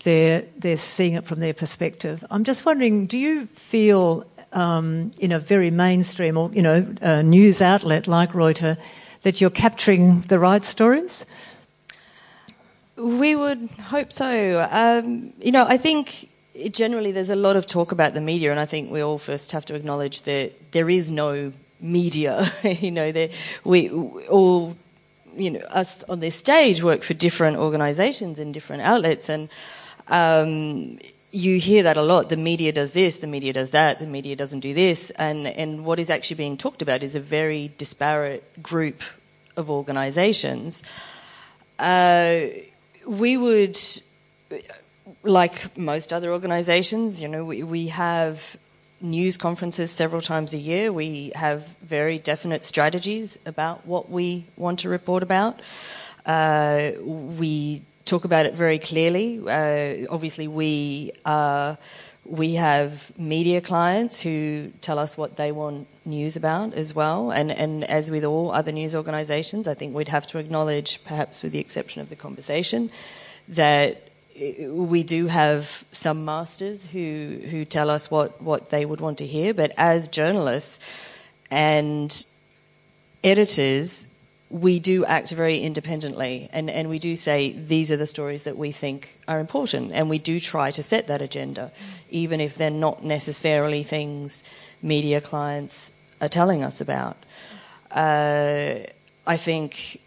They're, they're seeing it from their perspective. I'm just wondering, do you feel um, in a very mainstream or you know news outlet like Reuters that you're capturing the right stories? We would hope so. Um, you know, I think generally there's a lot of talk about the media, and I think we all first have to acknowledge that there is no media. (laughs) you know, we all, you know, us on this stage work for different organisations and different outlets, and um, you hear that a lot. The media does this, the media does that, the media doesn't do this, and and what is actually being talked about is a very disparate group of organisations. Uh, we would, like most other organisations, you know, we, we have news conferences several times a year. We have very definite strategies about what we want to report about. Uh, we talk about it very clearly. Uh, obviously, we uh, we have media clients who tell us what they want news about as well. And, and as with all other news organisations, I think we'd have to acknowledge, perhaps with the exception of the conversation, that we do have some masters who, who tell us what, what they would want to hear. But as journalists and editors, we do act very independently and, and we do say these are the stories that we think are important and we do try to set that agenda even if they're not necessarily things media clients are telling us about. Uh, I think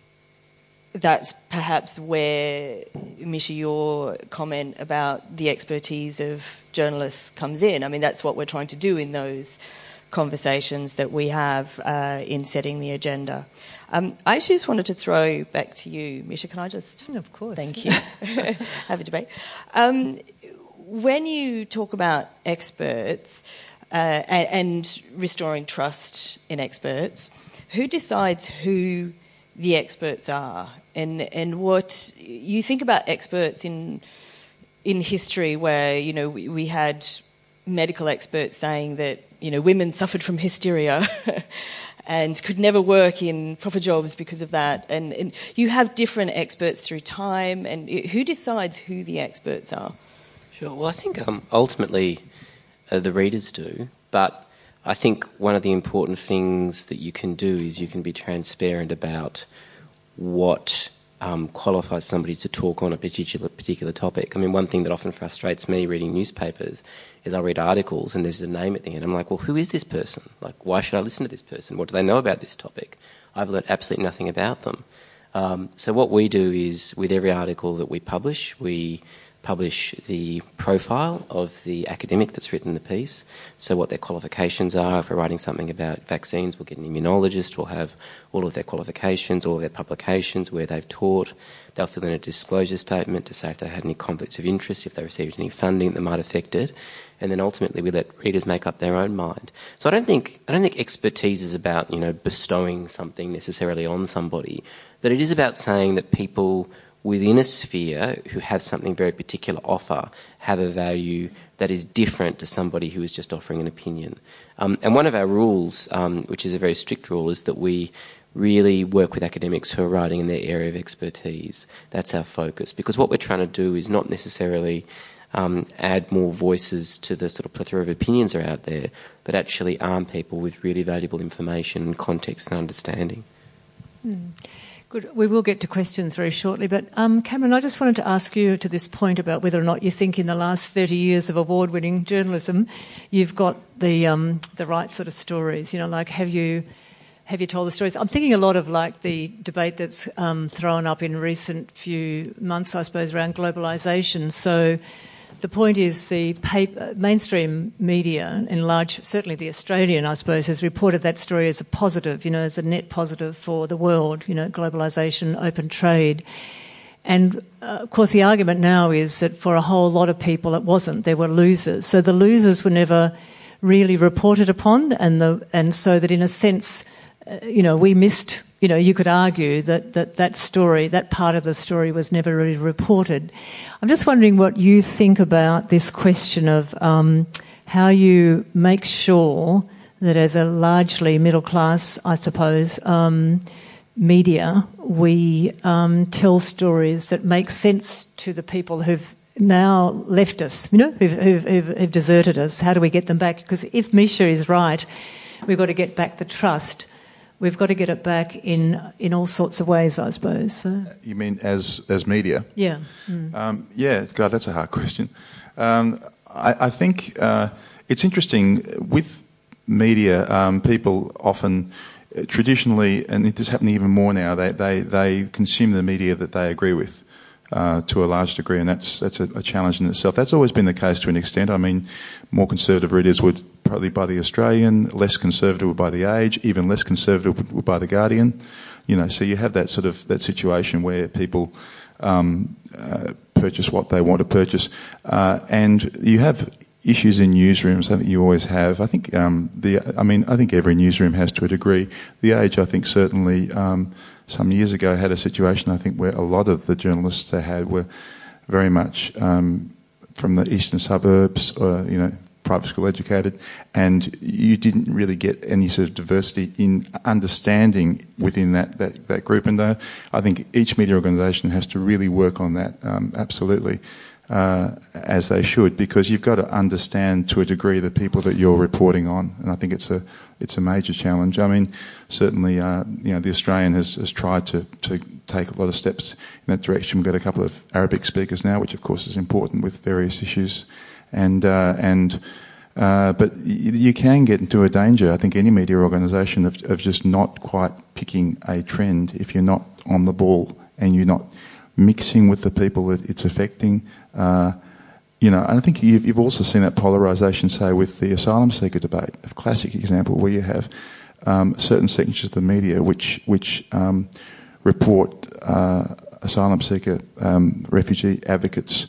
that's perhaps where, Misha, your comment about the expertise of journalists comes in. I mean, that's what we're trying to do in those conversations that we have uh, in setting the agenda. Um, I actually just wanted to throw back to you, Misha. Can I just? Of course. Thank (laughs) you. (laughs) have a debate. Um, when you talk about experts uh, and, and restoring trust in experts, who decides who the experts are and and what you think about experts in in history where you know we, we had medical experts saying that you know women suffered from hysteria (laughs) and could never work in proper jobs because of that. And, and you have different experts through time and who decides who the experts are? Sure. Well i think um, ultimately uh, the readers do but I think one of the important things that you can do is you can be transparent about what um, qualifies somebody to talk on a particular particular topic. I mean, one thing that often frustrates me reading newspapers is I read articles and there's a name at the end. I'm like, well, who is this person? Like, why should I listen to this person? What do they know about this topic? I've learned absolutely nothing about them. Um, so what we do is, with every article that we publish, we publish the profile of the academic that's written the piece, so what their qualifications are. If we're writing something about vaccines, we'll get an immunologist, we'll have all of their qualifications, all of their publications, where they've taught. They'll fill in a disclosure statement to say if they had any conflicts of interest, if they received any funding that might affect it, and then ultimately we let readers make up their own mind. So I don't think I don't think expertise is about you know bestowing something necessarily on somebody, but it is about saying that people within a sphere who have something very particular offer have a value that is different to somebody who is just offering an opinion. Um, and one of our rules, um, which is a very strict rule, is that we really work with academics who are writing in their area of expertise. That's our focus. Because what we're trying to do is not necessarily um, add more voices to the sort of plethora of opinions that are out there, but actually arm people with really valuable information, and context, and understanding. Mm. Good. We will get to questions very shortly, but um, Cameron, I just wanted to ask you to this point about whether or not you think in the last 30 years of award-winning journalism, you've got the um, the right sort of stories. You know, like have you have you told the stories? I'm thinking a lot of like the debate that's um, thrown up in recent few months, I suppose, around globalisation. So the point is the paper, mainstream media, in large, certainly the Australian, I suppose, has reported that story as a positive, you know, as a net positive for the world, you know, globalisation, open trade. And uh, of course, the argument now is that for a whole lot of people it wasn't. There were losers. So the losers were never really reported upon, and, the, and so that in a sense, uh, you know, we missed you know, you could argue that, that that story, that part of the story was never really reported. I'm just wondering what you think about this question of um, how you make sure that as a largely middle class, I suppose, um, media, we um, tell stories that make sense to the people who've now left us, you know, who've, who've, who've deserted us. How do we get them back? Because if Misha is right, we've got to get back the trust we've got to get it back in in all sorts of ways, I suppose. So. You mean as as media? Yeah. Mm. Um, yeah. God, that's a hard question. Um, I, I, think uh, it's interesting with media. Um, people often. Uh, traditionally, and it is happening even more now, they, they, they consume the media that they agree with. Uh, to a large degree, and that's that's a, a, challenge in itself. That's always been the case to an extent. I mean, more conservative readers would probably buy the Australian, less conservative would buy the Age, even less conservative would buy the Guardian. You know, so you have that sort of that situation where people um, uh, purchase what they want to purchase, uh, and you have issues in newsrooms. I think you always have. I think um, the. I mean, I think every newsroom has to a degree. The Age, I think, certainly. Um, some years ago had a situation, I think, where a lot of the journalists they had were very much um, from the eastern suburbs, or, you know, private school educated, and you didn't really get any sort of diversity in understanding within that, that, that group. And uh, I think each media organisation has to really work on that, um, absolutely. Uh, as they should, because you've got to understand to a degree the people that you're reporting on, and I think it's a it's a major challenge. I mean, certainly, uh, you know, the Australian has, has tried to, to take a lot of steps in that direction. We've got a couple of Arabic speakers now, which of course is important with various issues, and uh, and. Uh, but you, can get into a danger, I think, any media organisation of, of just not quite picking a trend if you're not on the ball and you're not mixing with the people that it's affecting. Uh, you know, and I think you've, you've, also seen that polarisation, say, with the asylum seeker debate, a classic example where you have um, certain sections of the media which which um, report uh, asylum seeker um, refugee advocates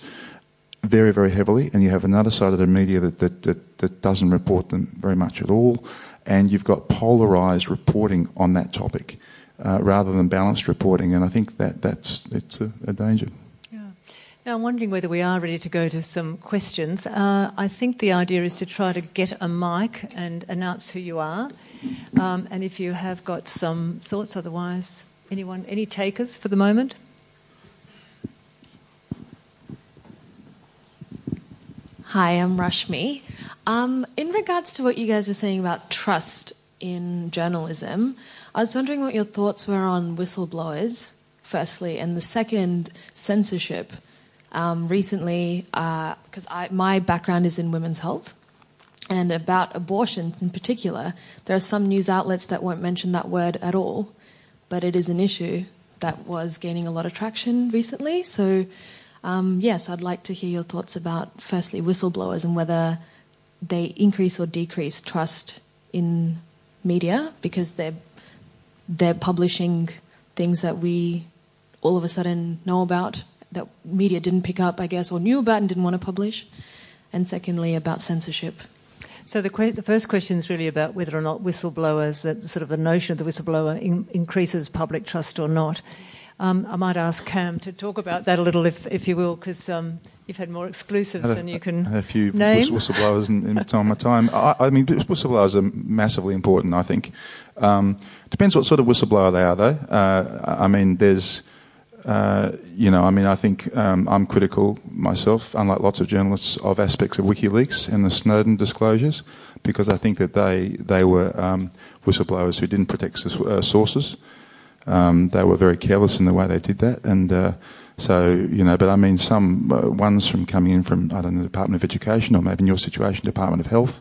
very very heavily, and you have another side of the media that that, that, that doesn't report them very much at all, and you've got polarised reporting on that topic uh, rather than balanced reporting, and I think that that's it's a, a danger. Now, I'm wondering whether we are ready to go to some questions. Uh, I think the idea is to try to get a mic and announce who you are. Um, and if you have got some thoughts, otherwise, anyone, any takers for the moment? Hi, I'm Rashmi. Um, in regards to what you guys were saying about trust in journalism, I was wondering what your thoughts were on whistleblowers, firstly, and the second, censorship. Um, recently, because uh, my background is in women's health, and about abortion in particular, there are some news outlets that won't mention that word at all, but it is an issue that was gaining a lot of traction recently. So, um, yes, I'd like to hear your thoughts about firstly whistleblowers and whether they increase or decrease trust in media because they're they're publishing things that we all of a sudden know about that media didn't pick up, I guess, or knew about and didn't want to publish. And secondly, about censorship. So the, que- the, first question is really about whether or not whistleblowers, that sort of the notion of the whistleblower in- increases public trust or not. Um, I might ask Cam to talk about that a little, if, if you will, because um, you've had more exclusives a, than you can had a few name. whistleblowers in, in my time. I, I, mean, whistleblowers are massively important. I think um, depends what sort of whistleblower they are, though. Uh, I mean, there's uh, you know, I mean, I think um, I'm critical myself, unlike lots of journalists, of aspects of WikiLeaks and the Snowden disclosures, because I think that they they were um, whistleblowers who didn't protect uh, sources. Um, they were very careless in the way they did that, and uh, so you know. But I mean, some uh, ones from coming in from I don't know the Department of Education, or maybe in your situation, Department of Health,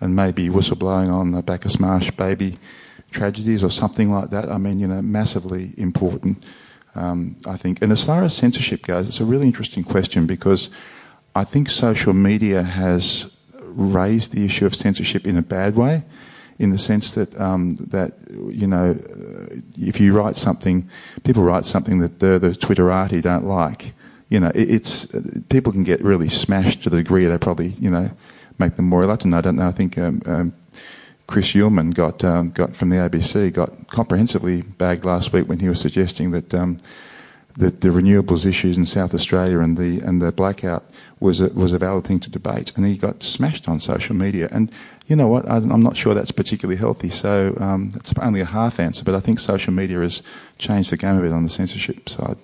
and maybe whistleblowing on the Bacchus Marsh baby tragedies or something like that. I mean, you know, massively important um, I think. And as far as censorship goes, it's a really interesting question because I think social media has raised the issue of censorship in a bad way, in the sense that um, that you know, if you write something, people write something that the, the Twitterati don't like. You know, it, it's people can get really smashed to the degree they probably you know make them more reluctant. I don't know. I think um, um Chris Uhlmann got um, got from the ABC got comprehensively bagged last week when he was suggesting that um, that the renewables issues in South Australia and the and the blackout was a, was a valid thing to debate, and he got smashed on social media. And you know what? I'm not sure that's particularly healthy. So um, that's only a half answer, but I think social media has changed the game a bit on the censorship side.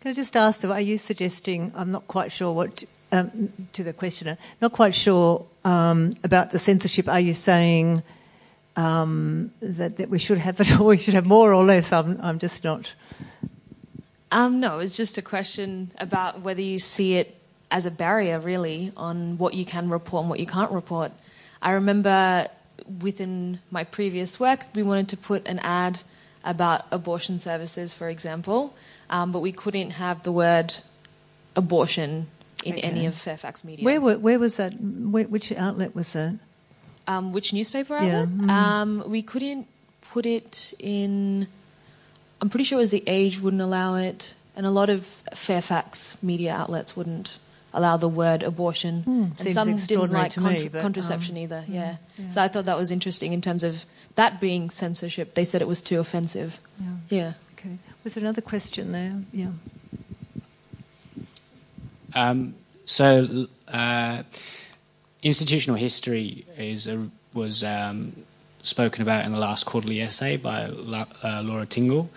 Can I just ask, are you suggesting? I'm not quite sure what um, to the questioner. Not quite sure um, about the censorship. Are you saying? Um, that, that we should have it (laughs) or we should have more or less. I'm, I'm just not. Um, no, it's just a question about whether you see it as a barrier, really, on what you can report and what you can't report. I remember within my previous work, we wanted to put an ad about abortion services, for example, um, but we couldn't have the word abortion in okay. any of Fairfax media. Where, where was that? Where, which outlet was that? Um, which newspaper outlet. Yeah. Mm. Um, we couldn't put it in. I'm pretty sure it was the Age wouldn't allow it, and a lot of Fairfax media outlets wouldn't allow the word abortion. Mm, and some didn't like contra- me, but, contraception um, either. Yeah. yeah. So I thought that was interesting in terms of that being censorship. They said it was too offensive. Yeah. yeah. Okay. Was there another question there? Yeah. Um, so. Uh, institutional history is a, was um, spoken about in the last quarterly essay by La, uh, Laura Tingle,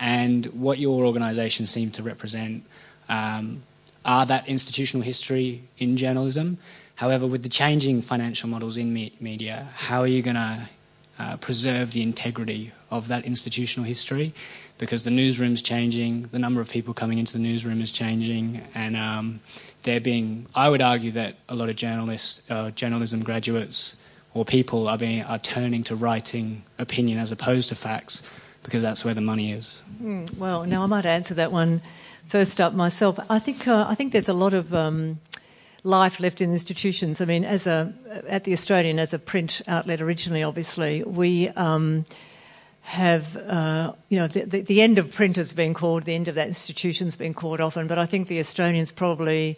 and what your organisation seemed to represent um, are that institutional history in journalism. However, with the changing financial models in me- media, how are you going to uh, preserve the integrity of that institutional history? Because the newsroom's changing, the number of people coming into the newsroom is changing, and um, there being, I would argue that a lot of journalists, uh, journalism graduates, or people are being are turning to writing opinion as opposed to facts because that's where the money is. Mm, well, now I might answer that one first up myself. I think uh, I think there's a lot of um, life left in institutions. I mean, as a at the Australian as a print outlet originally, obviously we. Um, have, uh, you know, the, the, the, end of print has been called, the end of that institution's been called often, but I think the Australian's probably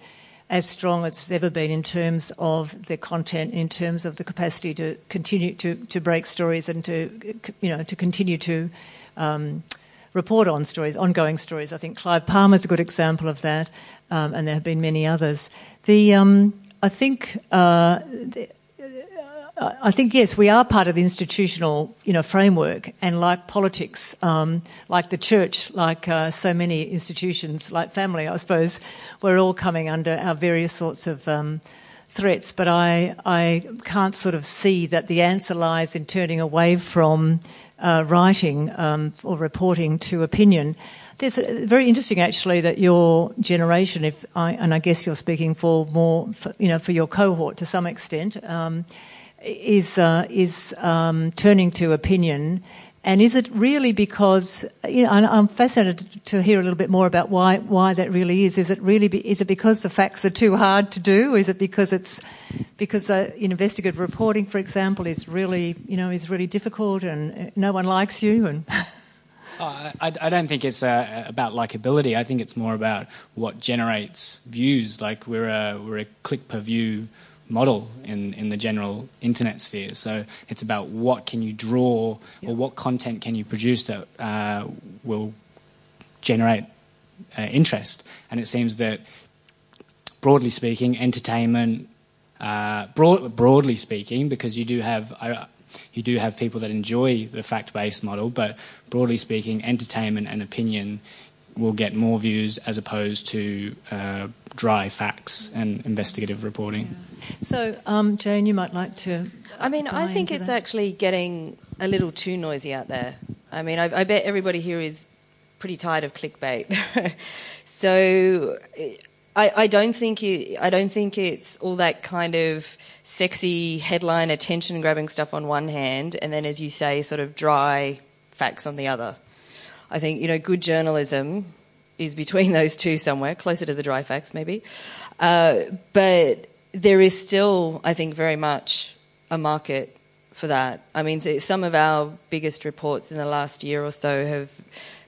as strong as it's ever been in terms of the content, in terms of the capacity to continue to, to break stories and to, you know, to continue to um, report on stories, ongoing stories. I think Clive Palmer's a good example of that, um, and there have been many others. The um, I think. Uh, I think yes, we are part of the institutional, you know, framework, and like politics, um, like the church, like uh, so many institutions, like family, I suppose, we're all coming under our various sorts of um, threats. But I, I can't sort of see that the answer lies in turning away from uh, writing um, or reporting to opinion. A, very interesting, actually, that your generation, if I, and I guess you're speaking for more, for, you know, for your cohort to some extent, um, is uh, is um, turning to opinion. And is it really because you know, I'm fascinated to hear a little bit more about why why that really is. Is it really be, is it because the facts are too hard to do? Is it because it's because uh, investigative reporting, for example, is really you know is really difficult and no one likes you and. (laughs) Oh, I, I, don't think it's uh, about likability. I think it's more about what generates views. Like we're a we're a click per view model in, in the general internet sphere. So it's about what can you draw or what content can you produce that uh, will generate uh, interest. And it seems that, broadly speaking, entertainment, uh, broad, broadly speaking, because you do have uh, you do have people that enjoy the fact-based model, but broadly speaking, entertainment and opinion will get more views as opposed to uh, dry facts and investigative reporting. Yeah. So, um, Jane, you might like to. I mean, I think it's that. actually getting a little too noisy out there. I mean, I, I bet everybody here is pretty tired of clickbait. (laughs) so, I, I don't think it, I don't think it's all that kind of sexy headline attention grabbing stuff on one hand, and then, as you say, sort of dry facts on the other. I think, you know, good journalism is between (laughs) those two somewhere, closer to the dry facts maybe. Uh, but there is still, I think, very much a market for that. I mean, some of our biggest reports in the last year or so have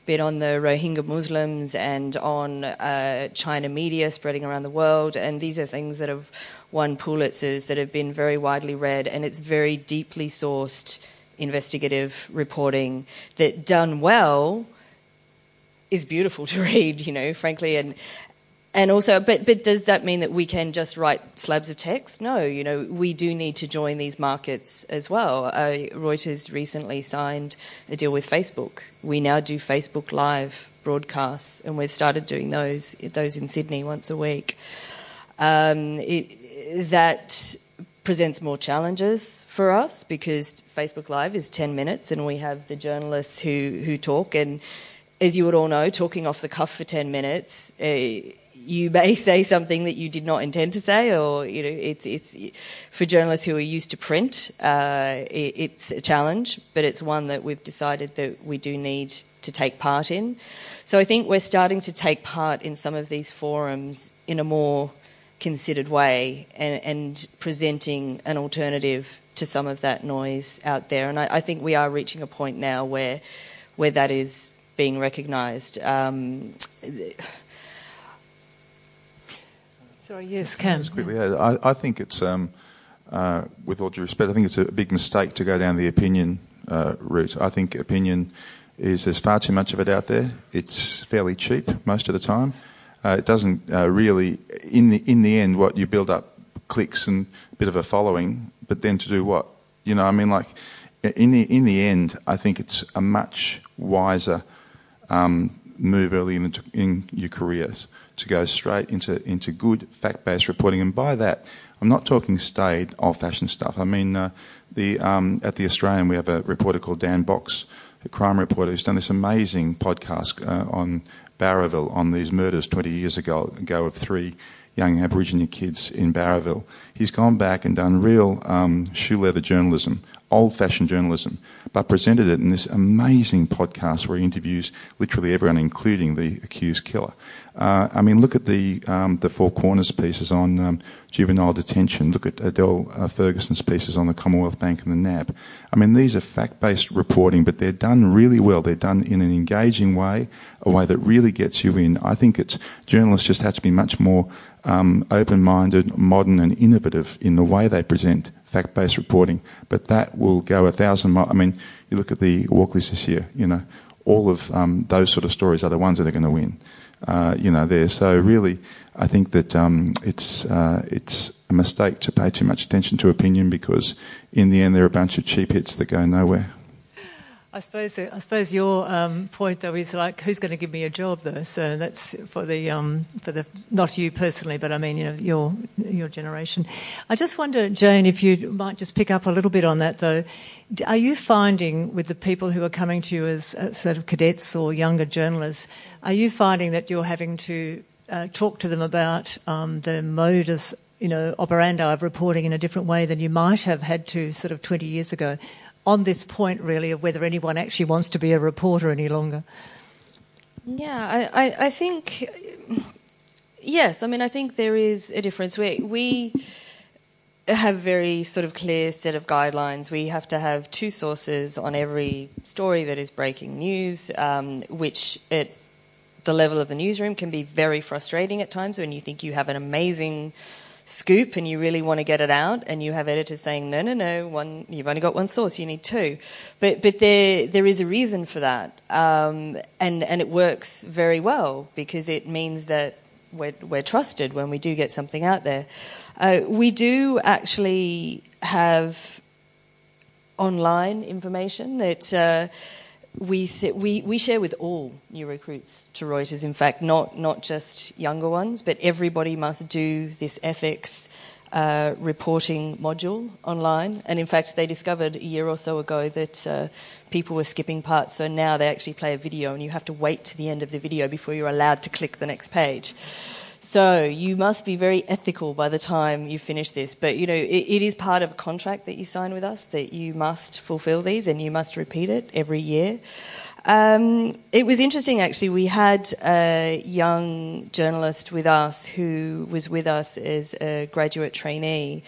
been on the Rohingya Muslims and on uh, China media spreading around the world, and these are things that have won Pulitzers that have been very widely read, and it's very deeply sourced investigative reporting that done well is beautiful (laughs) to read, you know, frankly, and and also, but but does that mean that we can just write slabs of text? No, you know, we do need to join these markets as well. Uh, Reuters recently signed a deal with Facebook. We now do Facebook Live broadcasts, and we've started doing those those in Sydney once a week. Um, it, that presents more challenges for us because Facebook Live is 10 minutes and we have the journalists who, who talk. And as you would all know, talking off the cuff for 10 minutes, uh, you may (laughs) say something that you did not intend to say, or, you know, it's, it's for journalists who are used to print, uh, it, it's a challenge, but it's one that we've decided that we do need to take part in. So I think we're starting to take part in some of these forums in a more considered way and, and presenting an alternative to some of that noise out there. And I, I, think we are reaching a point now where where that is being recognised. Um, Sorry, yes, Cam. Just quickly, yeah, I, I think it's, um, uh, with all due respect, I think it's a big mistake to go down the opinion uh, route. I think opinion is there's far too much of it out there. It's fairly cheap most of the time. Uh, it doesn't uh, really, in the in the end, what you build up clicks and a bit of a following, but then to do what? You know, I mean, like in the in the end, I think it's a much wiser um, move early in, in your careers to go straight into into good fact-based reporting, and by that, I'm not talking staid, old-fashioned stuff. I mean, uh, the um, at the Australian, we have a reporter called Dan Box, a crime reporter who's done this amazing podcast uh, on Bowraville on these murders 20 years ago, ago of three young Aboriginal kids in Bowraville. He's gone back and done real um, shoe leather journalism old fashioned journalism, but presented it in this amazing podcast where he interviews literally everyone, including the accused killer. Uh, I mean, look at the um, the Four Corners pieces on um, juvenile detention. Look at Adele uh, Ferguson's pieces on the Commonwealth Bank and the NAB. I mean, these are fact based reporting, but they're done really well. They're done in an engaging way, a way that really gets you in. I think it's journalists just have to be much more um, open minded, modern, and innovative in the way they present fact based reporting. But that will go a thousand miles. I mean, you look at the Walkleys this year, you know, all of um, those sort of stories are the ones that are going to win. Uh, you know, there. So really, I think that um, it's uh, it's a mistake to pay too much attention to opinion because in the end there are a bunch of cheap hits that go nowhere. I suppose I suppose your um, point though is like who's going to give me a job though. So that's for the um, for the not you personally, but I mean you know your your generation. I just wonder, Jane, if you might just pick up a little bit on that though. Are you finding with the people who are coming to you as uh, sort of cadets or younger journalists, are you finding that you're having to uh, talk to them about um, the modus you know operandi of reporting in a different way than you might have had to sort of 20 years ago? On this point, really, of whether anyone actually wants to be a reporter any longer. Yeah, I, I, I think, yes, I mean, I think there is a difference. We, we have very sort of clear set of guidelines. We have to have two sources on every story that is breaking news, um, which at the level of the newsroom can be very frustrating at times when you think you have an amazing scoop and you really want to get it out and you have editors saying no no no one you've only got one source you need two. But but there there is a reason for that um, and and it works very well because it means that we're, we're trusted when we do get something out there. Uh, we do actually have online information that uh, we, we, we share with all new recruits to Reuters, in fact, not, not just younger ones, but everybody must do this ethics uh, reporting module online. And in fact, they discovered a year or so ago that uh, people were skipping parts, so now they actually play a video and you have to wait to the end of the video before you're allowed to click the next page. So you must be very ethical by the time you finish this. But you know, it, it is part of a contract that you sign with us that you must fulfil these and you must repeat it every year. Um, it was interesting actually. We had a young journalist with us who was with us as a graduate trainee,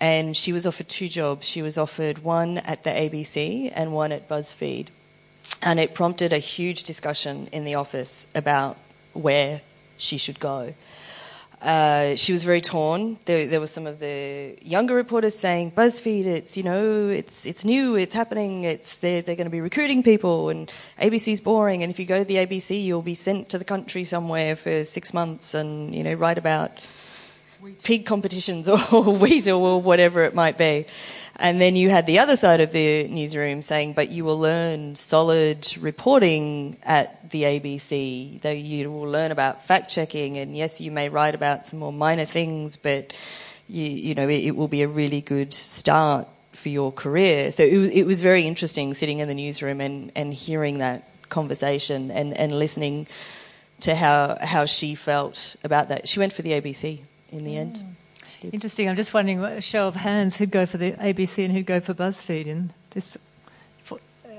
and she was offered two jobs. She was offered one at the ABC and one at BuzzFeed, and it prompted a huge discussion in the office about where she should go. Uh, she was very torn. There, there were some of the younger reporters saying, "BuzzFeed, it's you know, it's it's new, it's happening, it's they're, they're going to be recruiting people, and ABC's boring. And if you go to the ABC, you'll be sent to the country somewhere for six months, and you know, write about pig competitions (laughs) or weasel or whatever it might be." And then you had the other side of the newsroom saying, but you will learn solid reporting at the ABC. Though you will learn about fact checking, and yes, you may write about some more minor things, but you, you know, it, it will be a really good start for your career. So it, it was very interesting sitting in the newsroom and, and hearing that conversation and, and listening to how, how she felt about that. She went for the ABC in the end. Interesting. I'm just wondering, a show of hands, who'd go for the ABC and who'd go for BuzzFeed in this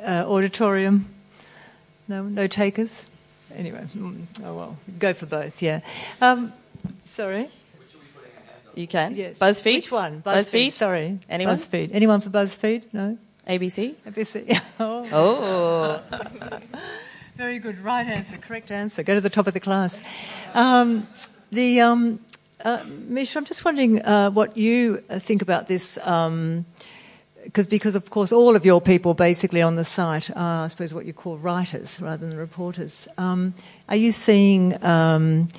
uh, auditorium? No, no takers. Anyway, mm, oh well, go for both. Yeah. Um, sorry. You can. Yes. BuzzFeed. Which one? BuzzFeed. Sorry. Anyone? BuzzFeed. Anyone for BuzzFeed? No. ABC. ABC. oh. (laughs) oh. Very good. Right answer. Correct answer. Go to the top of the class. Um, the um, uh, Misha, I'm just wondering uh, what you think about this. Um, because, because of course all of your people basically on the site are, I suppose, what you call writers rather than reporters. Um, are you seeing, um,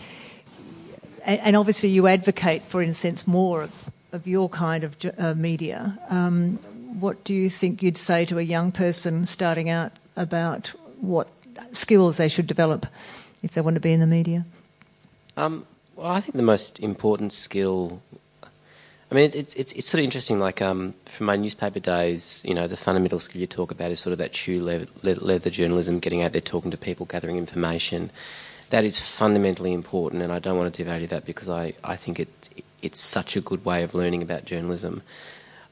and, and, obviously you advocate, for in a sense, more of, of your kind of uh, media. Um, what do you think you'd say to a young person starting out about what skills they should develop if they want to be in the media? Um, well, I think the most important skill. I mean, it's it's it's sort of interesting. Like um, from my newspaper days, you know, the fundamental skill you talk about is sort of that shoe leather, leather journalism, getting out there, talking to people, gathering information. That is fundamentally important, and I don't want to devalue that because I, I think it it's such a good way of learning about journalism.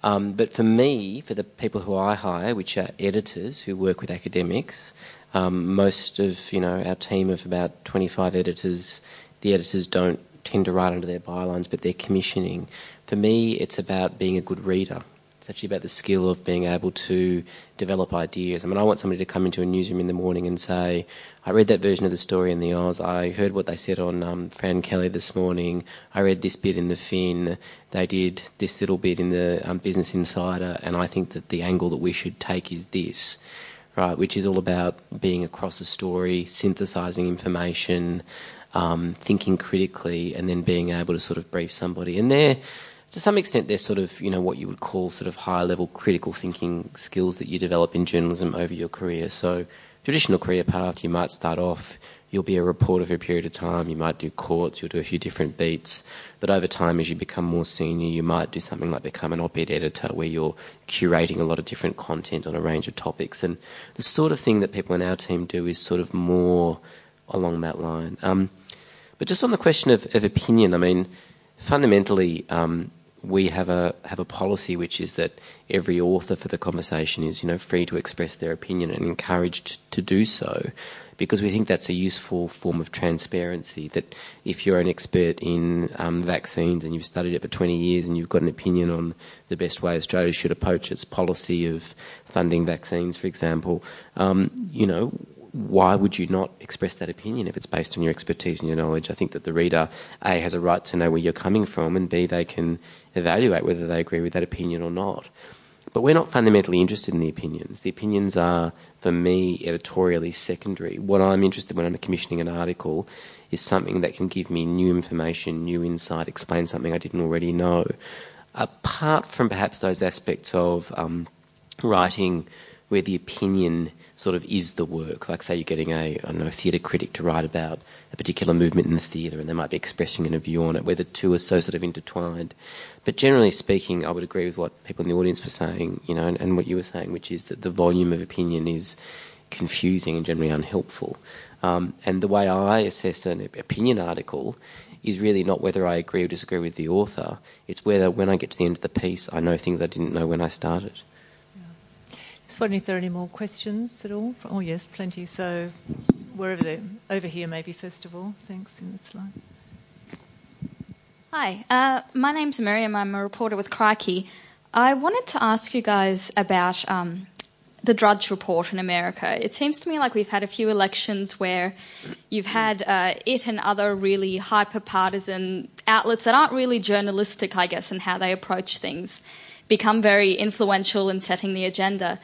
Um, but for me, for the people who I hire, which are editors who work with academics, um, most of you know our team of about 25 editors, the editors don't tend to write under their bylines, but they're commissioning. For me, it's about being a good reader. It's actually about the skill of being able to develop ideas. I mean, I want somebody to come into a newsroom in the morning and say, I read that version of the story in the Oz. I heard what they said on um, Fran Kelly this morning. I read this bit in the Fin. They did this little bit in the um, Business Insider, and I think that the angle that we should take is this, right? Which is all about being across a story, synthesizing information, um, thinking critically, and then being able to sort of brief somebody. And they're to some extent, they're sort of, you know, what you would call sort of higher level critical thinking skills that you develop in journalism over your career. So, traditional career path, you might start off, you'll be a reporter for a period of time, you might do courts, you'll do a few different beats. But over time, as you become more senior, you might do something like become an op ed editor where you're curating a lot of different content on a range of topics. And the sort of thing that people in our team do is sort of more along that line. Um, but just on the question of, of opinion, I mean, fundamentally, um, we have a have a policy which is that every author for the conversation is you know free to express their opinion and encouraged to do so because we think that's a useful form of transparency that if you're an expert in um, vaccines and you've studied it for 20 years and you've got an opinion on the best way Australia should approach its policy of funding vaccines for example um, you know why would you not express that opinion if it's based on your expertise and your knowledge? I think that the reader, A, has a right to know where you're coming from, and B, they can evaluate whether they agree with that opinion or not. But we're not fundamentally interested in the opinions. The opinions are, for me, editorially secondary. What I'm interested in when I'm commissioning an article is something that can give me new information, new insight, explain something I didn't already know. Apart from perhaps those aspects of um, writing where the opinion sort of is the work. Like, say, you're getting a, I don't know, theatre critic to write about a particular movement in the theatre, and they might be expressing a view on it, where the two are so sort of intertwined. But generally speaking, I would agree with what people in the audience were saying, you know, and, and what you were saying, which is that the volume of opinion is confusing and generally unhelpful. Um, and the way I assess an opinion article is really not whether I agree or disagree with the author. It's whether when I get to the end of the piece, I know things I didn't know when I started. Just wondering if there are any more questions at all. Oh, yes, plenty. So, wherever they're, over here, maybe first of all. Thanks, in the slide. Hi, uh, my name's Miriam. I'm a reporter with Crikey. I wanted to ask you guys about um, the Drudge Report in America. It seems to me like we've had a few elections where you've had uh, it and other really hyper partisan outlets that aren't really journalistic, I guess, in how they approach things become very influential in setting the agenda.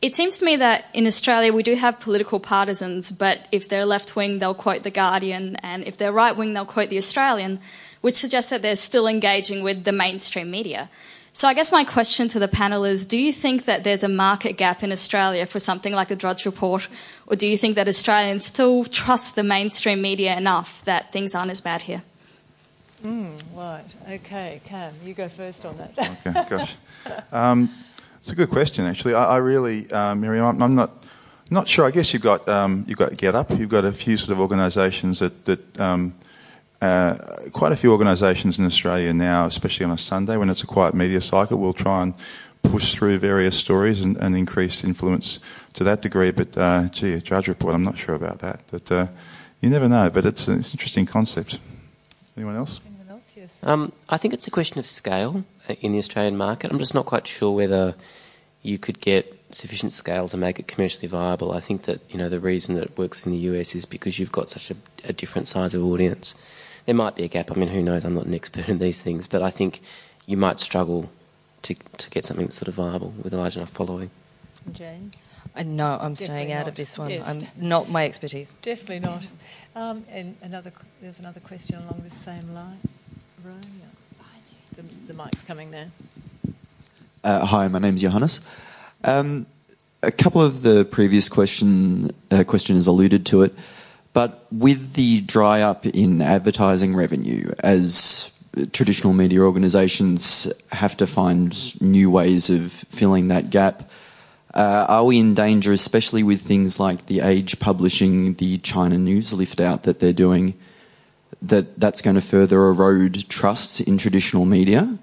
It seems to me that in Australia we do have political partisans, but if they're left wing, they'll quote The Guardian, and if they're right wing, they'll quote The Australian, which suggests that they're still engaging with the mainstream media. So I guess my question to the panel is do you think that there's a market gap in Australia for something like the Drudge Report, or do you think that Australians still trust the mainstream media enough that things aren't as bad here? Mm, right. Okay, Cam, you go first on that. okay, (laughs) gosh. Um, it's a good question, actually. I, I really, uh, Miriam, I'm, I'm, not not sure. I guess you've got um, you've got GetUp. You've got a few sort of organisations that that. Um, uh, quite a few organisations in Australia now, especially on a Sunday when it's a quiet media cycle, will try and push through various stories and, and increase influence to that degree. But uh, gee, a Drudge Report, I'm not sure about that. But uh, you never know. But it's, it's an interesting concept. Anyone else? Anyone else? Yes. Um, I think it's a question of scale uh, in the Australian market. I'm just not quite sure whether you could get sufficient scale to make it commercially viable. I think that you know the reason that it works in the US is because you've got such a, a different size of audience. There might be a gap. I mean, who knows? I'm not an expert in these things, but I think you might struggle to to get something sort of viable with a large enough following. Jane. Uh, no, I'm Definitely staying out not. of this one. Yes. I'm not my expertise. Definitely not. Um, and another, there's another question along this same line. The, the mic's coming there. Uh, hi, my name's Johannes. Um, a couple of the previous question uh, questioners alluded to it, but with the dry up in advertising revenue, as traditional media organisations have to find new ways of filling that gap, uh, are we in danger, especially with things like the Age publishing the China News lift out that they're doing, that that's going to further erode trust in traditional media?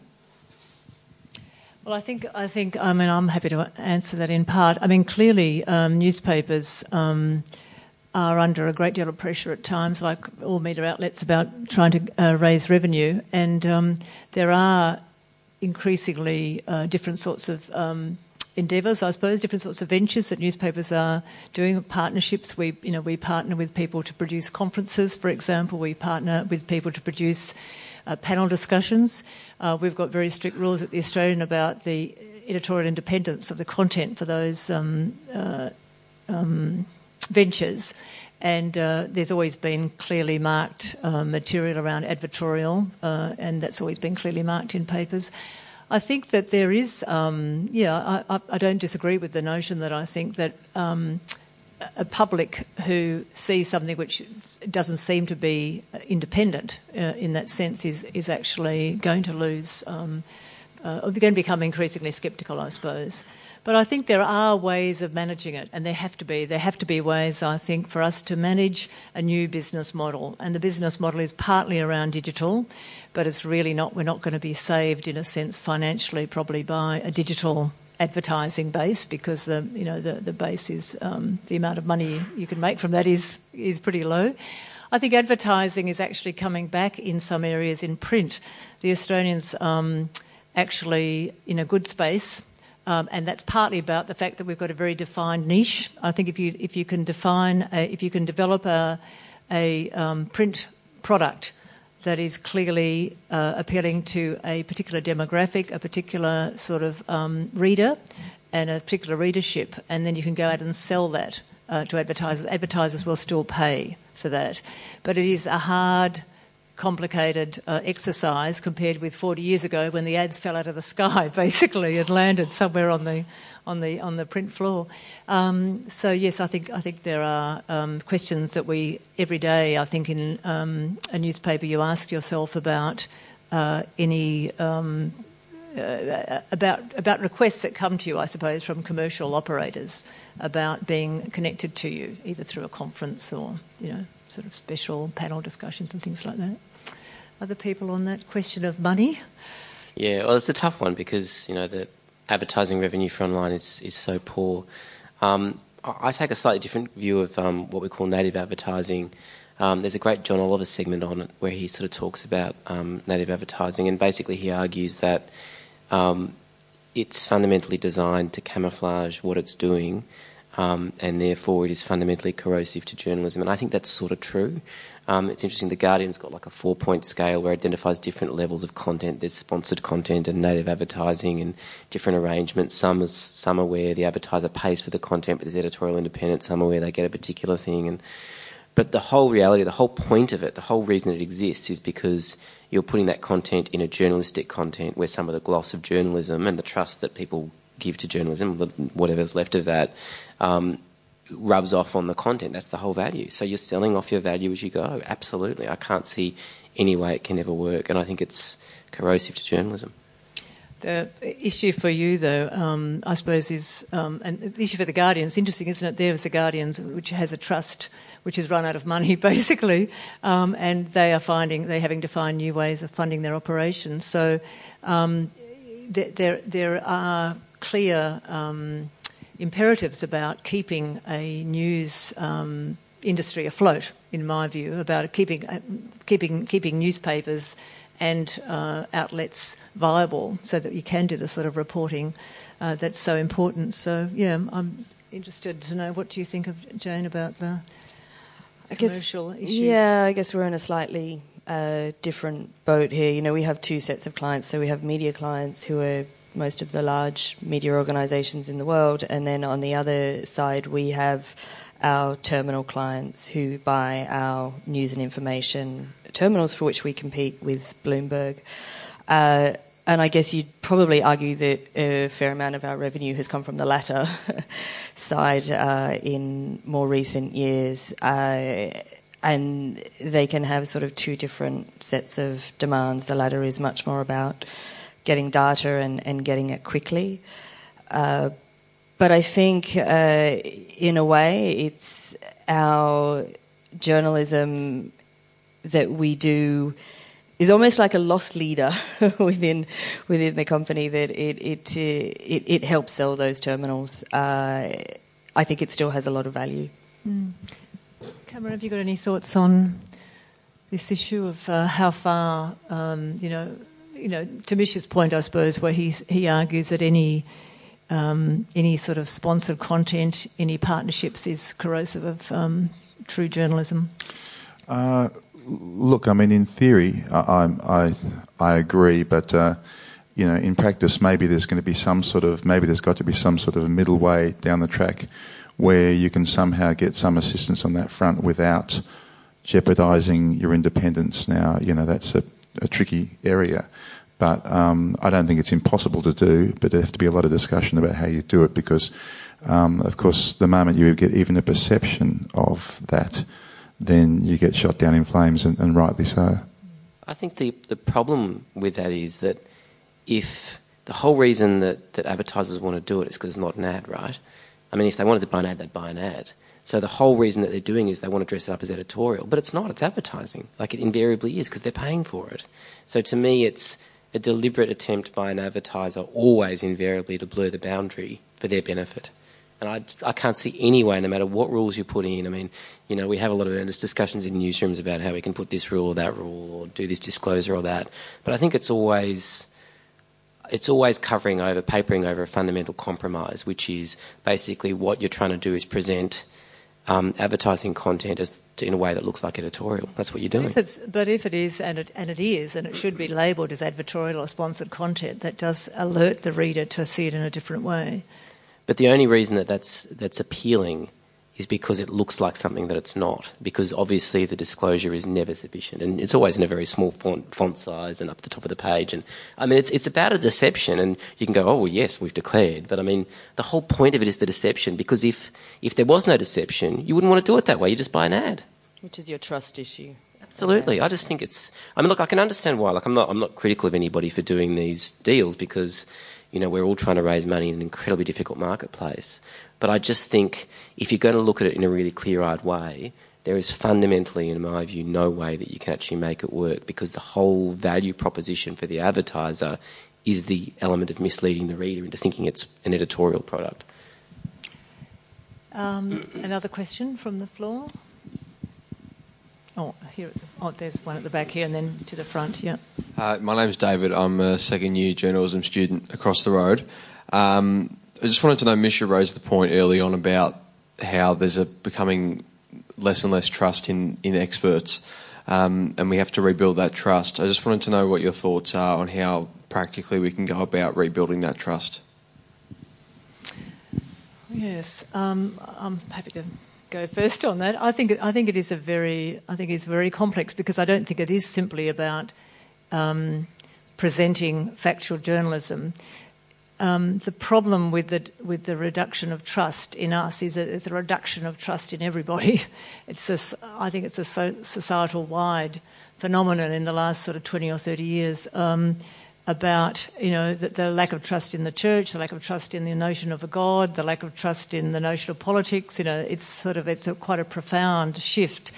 Well, I think I think I mean I'm happy to answer that in part. I mean, clearly, um, newspapers um, are under a great deal of pressure at times, like all media outlets, about trying to uh, raise revenue, and um, there are increasingly uh, different sorts of um, endeavours, I suppose, different sorts of ventures that newspapers are doing, partnerships. We, you know, we partner with people to produce conferences, for example. We partner with people to produce uh, panel discussions. Uh, we've got very strict rules at the Australian about the editorial independence of the content for those um, uh, um, ventures. And uh, there's always been clearly marked uh, material around advertorial, uh, and that's always been clearly marked in papers. I think that there is, um, yeah, I, I, don't disagree with the notion that I think that um, a public who sees something which doesn't seem to be independent uh, in that sense is, is actually going to lose, um, uh, going to become increasingly sceptical, I suppose. But I think there are ways of managing it, and there have to be. There have to be ways, I think, for us to manage a new business model. And the business model is partly around digital, but it's really not, we're not going to be saved in a sense financially, probably by a digital advertising base because the you know the, the base is um, the amount of money you can make from that is is pretty low. I think advertising is actually coming back in some areas in print. The Australians um, actually in a good space um, and that's partly about the fact that we've got a very defined niche. I think if you if you can define a, if you can develop a a um, print product that is clearly uh, appealing to a particular demographic, a particular sort of um, reader, and a particular readership, and then you can go out and sell that uh, to advertisers. Advertisers will still pay for that, but it is a hard complicated uh, exercise compared with 40 years ago when the ads fell out of the sky (laughs) basically and landed somewhere on the on the on the print floor. Um, so yes, I think I think there are um, questions that we every day. I think in um, a newspaper you ask yourself about uh, any. Um, uh, about about requests that come to you, I suppose, from commercial operators about being connected to you, either through a conference or you know sort of special panel discussions and things like that. Other people on that question of money? Yeah, well, it's a tough one because you know the advertising revenue for online is is so poor. Um, I take a slightly different view of um, what we call native advertising. Um, there's a great John Oliver segment on it where he sort of talks about um, native advertising, and basically he argues that um, it's fundamentally designed to camouflage what it's doing um, and therefore it is fundamentally corrosive to journalism. And I think that's sort of true. Um, it's interesting, The Guardian's got like a four point scale where it identifies different levels of content. There's sponsored content and native advertising and different arrangements. Some, is, some are where the advertiser pays for the content, but there's editorial independence. Some are where they get a particular thing. And But the whole reality, the whole point of it, the whole reason it exists is because you're putting that content in a journalistic content where some of the gloss of journalism and the trust that people give to journalism, whatever's left of that, um, rubs off on the content. That's the whole value. So you're selling off your value as you go. Absolutely. I can't see any way it can ever work, and I think it's corrosive to journalism. The issue for you, though, um, I suppose, is um, and the issue for the Guardian. It's interesting, isn't it? There's the Guardian which has a trust which has run out of money, (laughs) basically, um, and they are finding they're having to find new ways of funding their operations. So um, there, there are clear um, imperatives about keeping a news um, industry afloat, in my view, about keeping uh, keeping keeping newspapers and uh, outlets viable, so that you can do the sort of reporting uh, that's so important. So, yeah, I'm interested to know what do you think of Jane about the I commercial guess, issues? Yeah, I guess we're in a slightly uh, different boat here. You know, we have two sets of clients. So we have media clients who are most of the large media organizations in the world. And then on the other side, we have our terminal clients who buy our news and information terminals for which we compete with Bloomberg. Uh, and I guess you'd probably argue that a fair amount of our revenue has come from the latter (laughs) side uh, in more recent years. Uh, and they can have sort of two different sets of demands. The latter is much more about getting data and, and getting it quickly. Uh, but I think, uh, in a way, it's our journalism that we do is almost like a lost leader (laughs) within within the company that it it uh, it, it, helps sell those terminals. Uh, I think it still has a lot of value. Mm. Cameron, have you got any thoughts on this issue of uh, how far um, you know? You know, to Mish's point, I suppose, where he he argues that any um, any sort of sponsored content, any partnerships is corrosive of um, true journalism. Uh, look, I mean, in theory, I, I, I agree, but uh, you know, in practice, maybe there's going to be some sort of maybe there's got to be some sort of middle way down the track where you can somehow get some assistance on that front without jeopardising your independence. Now, you know, that's a, a tricky area. But um, I don't think it's impossible to do, but there have to be a lot of discussion about how you do it because, um, of course, the moment you get even a perception of that, then you get shot down in flames, and, and rightly so. I think the, the problem with that is that if the whole reason that, that advertisers want to do it is because it's not an ad, right? I mean, if they wanted to buy an ad, they'd buy an ad. So the whole reason that they're doing is they want to dress it up as editorial, but it's not. It's advertising, like it invariably is, because they're paying for it. So to me, it's a deliberate attempt by an advertiser, always invariably, to blur the boundary for their benefit. And I, I can't see any way, no matter what rules you put in. I mean, you know, we have a lot of earnest discussions in newsrooms about how we can put this rule or that rule or do this disclosure or that. But I think it's always it's always covering over, papering over a fundamental compromise, which is basically what you're trying to do is present um, advertising content as in a way that looks like editorial. That's what you're doing. But if, but if it is, and it, and it is, and it should be labelled as editorial or sponsored content, that does alert the reader to see it in a different way. But the only reason that that's, that's appealing is because it looks like something that it's not. Because obviously the disclosure is never sufficient, and it's always in a very small font, font size and up the top of the page. And I mean, it's it's about a deception, and you can go, oh well, yes, we've declared, but I mean, the whole point of it is the deception. Because if if there was no deception, you wouldn't want to do it that way. You just buy an ad, which is your trust issue. Absolutely, I just think it's. I mean, look, I can understand why. Like, I'm not I'm not critical of anybody for doing these deals because you know, we're all trying to raise money in an incredibly difficult marketplace. But I just think if you're going to look at it in a really clear eyed way, there is fundamentally, in my view, no way that you can actually make it work because the whole value proposition for the advertiser is the element of misleading the reader into thinking it's an editorial product. Um, another question from the floor? Oh, here. The, oh, there's one at the back here, and then to the front. Yeah. Uh, my name's David. I'm a second year journalism student across the road. Um, I just wanted to know, Misha raised the point early on about how there's a becoming less and less trust in in experts, um, and we have to rebuild that trust. I just wanted to know what your thoughts are on how practically we can go about rebuilding that trust. Yes, um, I'm happy to go first on that. I think I think it is a very I think it's very complex because I don't think it is simply about um, presenting factual journalism. Um, the problem with the with the reduction of trust in us is a, it's a reduction of trust in everybody. (laughs) It's a, I think it's a societal wide phenomenon in the last sort of twenty or thirty years. Um, about you know the, the, lack of trust in the church, the lack of trust in the notion of a god, the lack of trust in the notion of politics. You know, it's sort of it's a, quite a profound shift,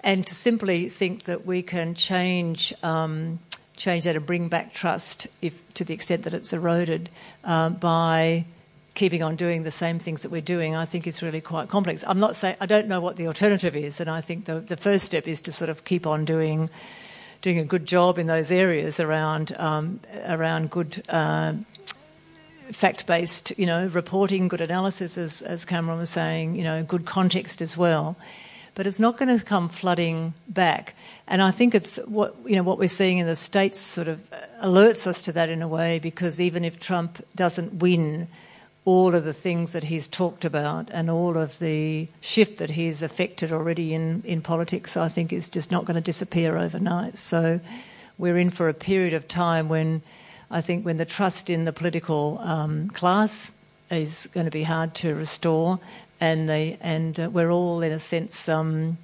and to simply think that we can change. Um, change that and bring back trust if to the extent that it's eroded uh, by keeping on doing the same things that we're doing, I think is really quite complex. I'm not saying I don't know what the alternative is, and I think the, the first step is to sort of keep on doing doing a good job in those areas around um, around good. Uh, fact-based, you know, reporting, good analysis, as, as Cameron was saying, you know, good context as well. But it's not going to come flooding back. And I think it's what you know what we're seeing in the states sort of alerts us to that in a way because even if Trump doesn't win all of the things that he's talked about and all of the shift that he's affected already in, in politics, I think is just not going to disappear overnight. So we're in for a period of time when I think when the trust in the political um, class is going to be hard to restore, and the and uh, we're all in a sense. Um,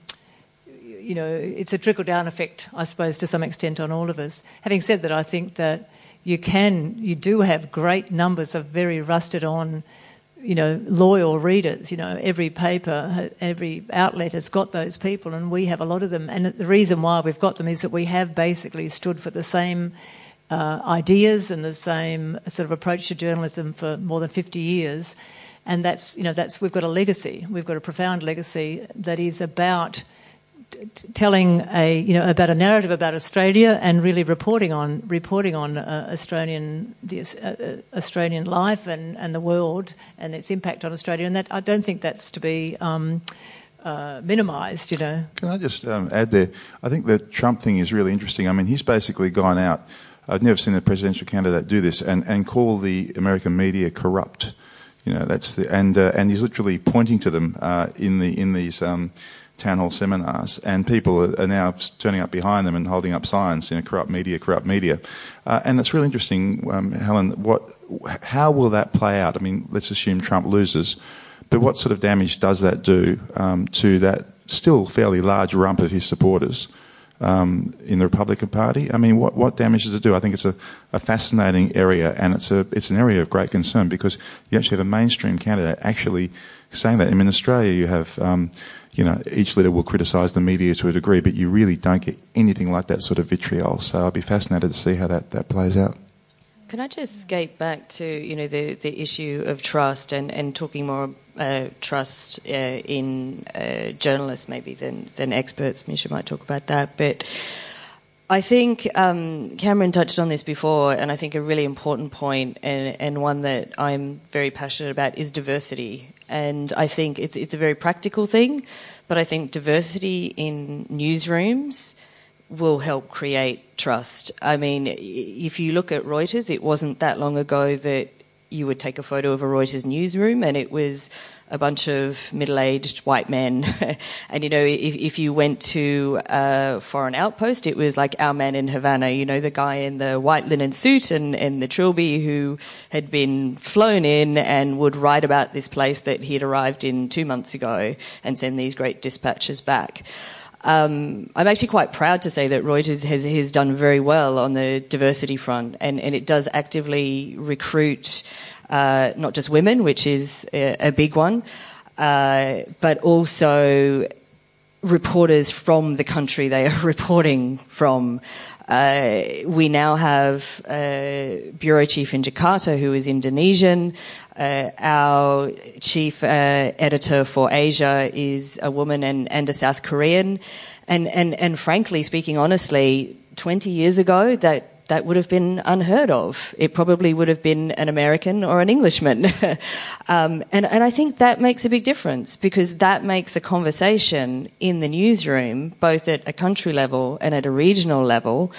you know, it's a trickle down effect, I suppose, to some extent on all of us. Having said that, I think that you can, you do have great numbers of very rusted on you know, loyal readers. You know, every paper, every outlet has got those people, and we have a lot of them. And the reason why we've got them is that we have basically stood for the same uh, ideas and the same sort of approach to journalism for more than 50 years. And that's, you know, that's, we've got a legacy. We've got a profound legacy that is about telling a you know about a narrative about Australia and really reporting on reporting on uh, Australian the uh, Australian life and, and the world and its impact on Australia and that I don't think that's to be um, uh, minimised. You know. Can I just um, add there? I think the Trump thing is really interesting. I mean, he's basically gone out. I've never seen a presidential candidate do this and, and call the American media corrupt. You know, that's the and uh, and he's literally pointing to them uh, in the in these. Um, town hall seminars, and people are, now turning up behind them and holding up signs, you know, corrupt media, corrupt media. Uh, and it's really interesting, um, Helen, what, how will that play out? I mean, let's assume Trump loses, but what sort of damage does that do um, to that still fairly large rump of his supporters? Um, in the Republican Party. I mean, what, what damage does it do? I think it's a, a, fascinating area, and it's a it's an area of great concern because you actually have a mainstream candidate actually saying that. I mean, in Australia, you have um, you know, each leader will criticise the media to a degree, but you really don't get anything like that sort of vitriol. So I'll be fascinated to see how that, that plays out. Can I just skate back to you know the, the issue of trust and, and talking more uh, trust uh, in uh, journalists maybe than than experts? Misha might talk about that, but I think um, Cameron touched on this before, and I think a really important point and, and one that I'm very passionate about is diversity. And I think it's it's a very practical thing, but I think diversity in newsrooms will help create trust. I mean, if you look at Reuters, it wasn't that long ago that you would take a photo of a Reuters newsroom and it was a bunch of middle-aged white men. (laughs) and you know, if, if, you went to a foreign outpost, it was like our man in Havana. You know, the guy in the white linen suit and, and the trilby who had been flown in and would write about this place that he had arrived in two months ago and send these great dispatches back. Um, I'm actually quite proud to say that Reuters has, has done very well on the diversity front, and, and it does actively recruit uh, not just women, which is a, a big one, uh, but also reporters from the country they are (laughs) reporting from. Uh, we now have a bureau chief in Jakarta who is Indonesian. Uh, our chief uh, editor for Asia is a woman and, and a South Korean. And, and, and frankly, speaking honestly, 20 years ago, that that would have been unheard of. It probably would have been an American or an Englishman. (laughs) um, and, and I think that makes a big difference because that makes a conversation in the newsroom, both at a country level and at a regional level,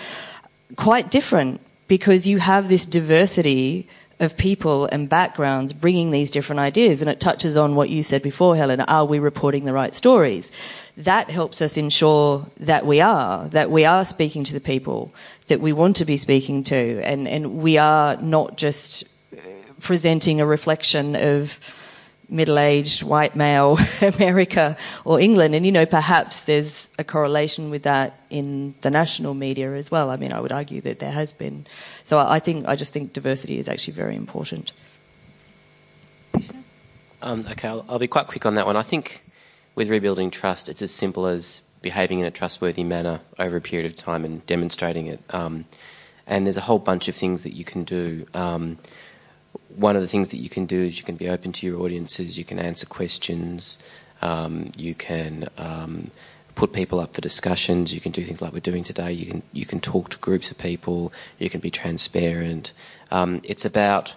quite different because you have this diversity of people and backgrounds bringing these different ideas. And it touches on what you said before, Helen. Are we reporting the right stories? That helps us ensure that we are, that we are speaking to the people that we want to be speaking to, and, and we are not just presenting a reflection of middle-aged white male (laughs) America or England. And you know, perhaps there's a correlation with that in the national media as well. I mean, I would argue that there has been. So I think I just think diversity is actually very important. Um, okay, I'll, I'll be quite quick on that one. I think with rebuilding trust, it's as simple as behaving in a trustworthy manner over a period of time and demonstrating it. Um, and there's a whole bunch of things that you can do. Um, one of the things that you can do is you can be open to your audiences, you can answer questions, um, you can um, put people up for discussions, you can do things like we're doing today, you can, you can talk to groups of people, you can be transparent. Um, it's about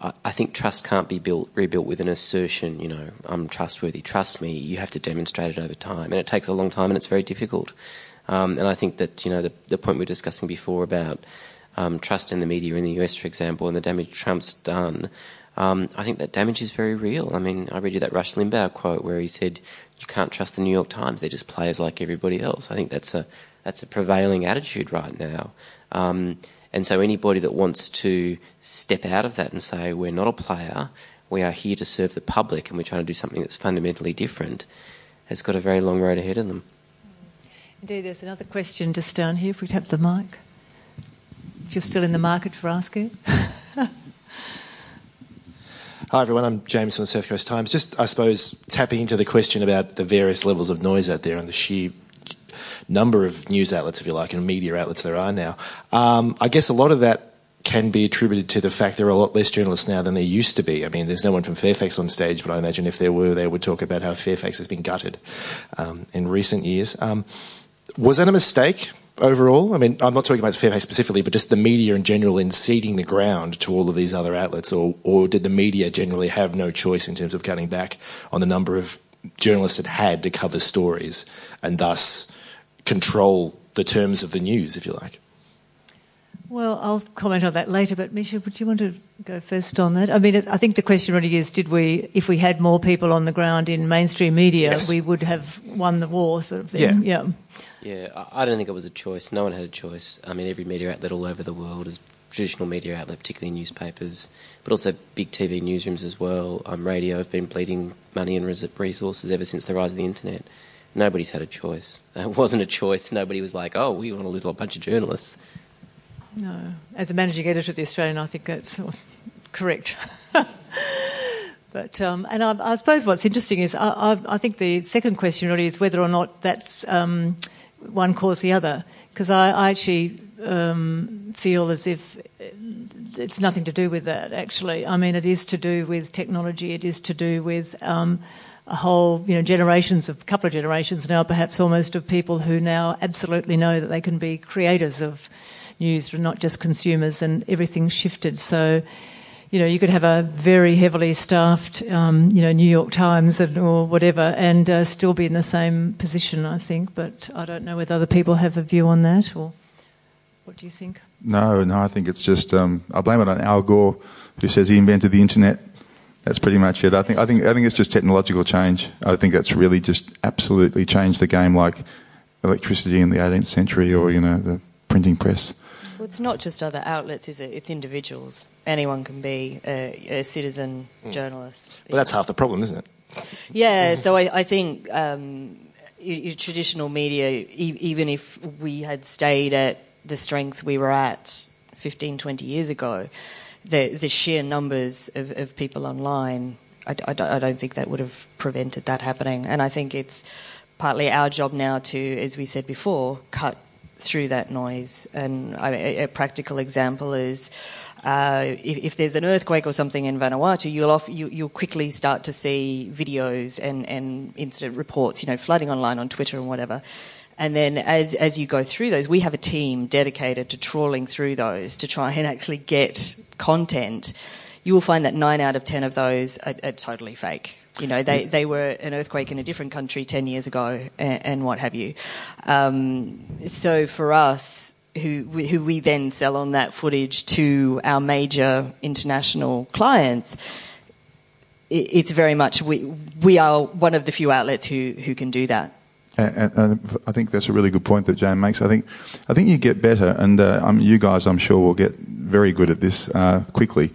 I think trust can't be built, rebuilt with an assertion, you know, I'm trustworthy, trust me. You have to demonstrate it over time. And it takes a long time and it's very difficult. Um, and I think that, you know, the, the point we were discussing before about um, trust in the media in the US, for example, and the damage Trump's done, um, I think that damage is very real. I mean, I read you that Rush Limbaugh quote where he said, you can't trust the New York Times, they're just players like everybody else. I think that's a, that's a prevailing attitude right now. Um, and so anybody that wants to step out of that and say, we're not a player, we are here to serve the public and we're trying to do something that's fundamentally different, has got a very long road ahead of them. Indeed, there's another question just down here, if we'd have the mic. If you're still in the market for asking. (laughs) Hi everyone, I'm James from the Surf Coast Times. Just, I suppose, tapping into the question about the various levels of noise out there and the sheer number of news outlets, if you like, and media outlets there are now. Um, I guess a lot of that can be attributed to the fact there are a lot less journalists now than there used to be. I mean, there's no one from Fairfax on stage, but I imagine if there were, they would talk about how Fairfax has been gutted um, in recent years. Um, was that a mistake overall? I mean, I'm not talking about Fairfax specifically, but just the media in general in ceding the ground to all of these other outlets, or, or did the media generally have no choice in terms of cutting back on the number of journalists it had to cover stories and thus control the terms of the news, if you like? Well, I'll comment on that later, but Misha, would you want to go first on that? I mean, I think the question really is did we, if we had more people on the ground in mainstream media, yes. we would have won the war, sort of thing? Yeah. yeah. Yeah, I don't think it was a choice. No one had a choice. I mean, every media outlet all over the world is traditional media outlet, particularly newspapers, but also big TV newsrooms as well. Um, radio have been bleeding money and resources ever since the rise of the internet. Nobody's had a choice. (laughs) It wasn't a choice. Nobody was like, oh, we want to lose a bunch of journalists. No. As a managing editor of The Australian, I think that's (laughs) correct. (laughs) but um, and I, I, suppose what's interesting is I, I, I, think the second question really is whether or not that's um, one caused the other. Because I, actually um, feel as if it's nothing to do with that. Actually, I mean, it is to do with technology. It is to do with um, a whole, you know, generations of, a couple of generations now, perhaps almost, of people who now absolutely know that they can be creators of news, and not just consumers, and everything's shifted. So, you know, you could have a very heavily staffed, um, you know, New York Times and, or whatever, and uh, still be in the same position, I think. But I don't know whether other people have a view on that, or what do you think? No, no, I think it's just um, I blame it on Al Gore, who says he invented the internet. That's pretty much it. I think I think I think it's just technological change. I think that's really just absolutely changed the game, like electricity in the 18th century, or you know, the printing press. Well, it's not just other outlets, is it? It's individuals. Anyone can be a, a citizen mm. journalist. But that's half the problem, isn't it? Yeah, so I, I think um, traditional media, e- even if we had stayed at the strength we were at 15, 20 years ago, the, the sheer numbers of, of people online, I, I, I don't think that would have prevented that happening. And I think it's partly our job now to, as we said before, cut through that noise. And a, a practical example is uh, if, if, there's an earthquake or something in Vanuatu, you'll, off, you, will quickly start to see videos and, and incident reports, you know, flooding online on Twitter and whatever. And then as, as you go through those, we have a team dedicated to trawling through those to try and actually get content. You will find that nine out of ten of those are, are totally fake. You know, they, they were an earthquake in a different country 10 years ago and, and what have you. Um, so for us, who, who we then sell on that footage to our major international clients, it, it's very much, we, we are one of the few outlets who, who can do that. And, and, I think that's a really good point that Jan makes. I think, I think you get better, and uh, um, you guys, I'm sure, will get very good at this uh, quickly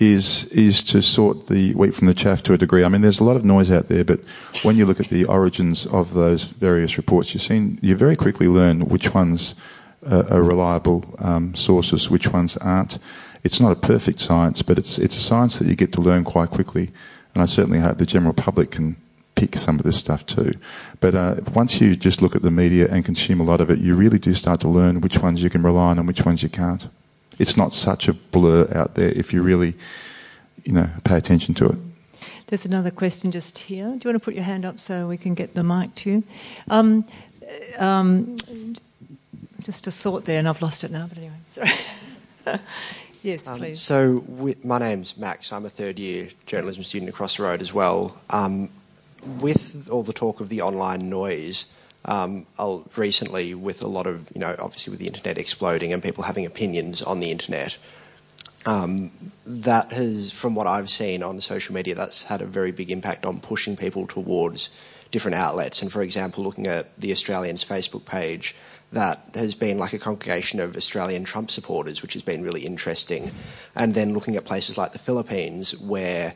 is is to sort the wheat from the chaff to a degree. I mean, there's a lot of noise out there, but when you look at the origins of those various reports, you seen you very quickly learn which ones are, are reliable um, sources, which ones aren't. It's not a perfect science, but it's it's a science that you get to learn quite quickly. And I certainly hope the general public can pick some of this stuff too. But uh, once you just look at the media and consume a lot of it, you really do start to learn which ones you can rely on and which ones you can't it's not such a blur out there if you really, you know, pay attention to it. There's another question just here. Do you want to put your hand up so we can get the mic to you? Um, um, just a thought there, and I've lost it now. But anyway, (laughs) sorry. yes, um, please. So, with, my name's Max. I'm a third year journalism student across the road as well. With all the talk of the online noise, um, recently with a lot of, you know, obviously with the internet exploding and people having opinions on the internet. Um, that has, from what I've seen on social media, that's had a very big impact on pushing people towards different outlets. And for example, looking at the Australians Facebook page, that has been like a congregation of Australian Trump supporters, which has been really interesting. And then looking at places like the Philippines, where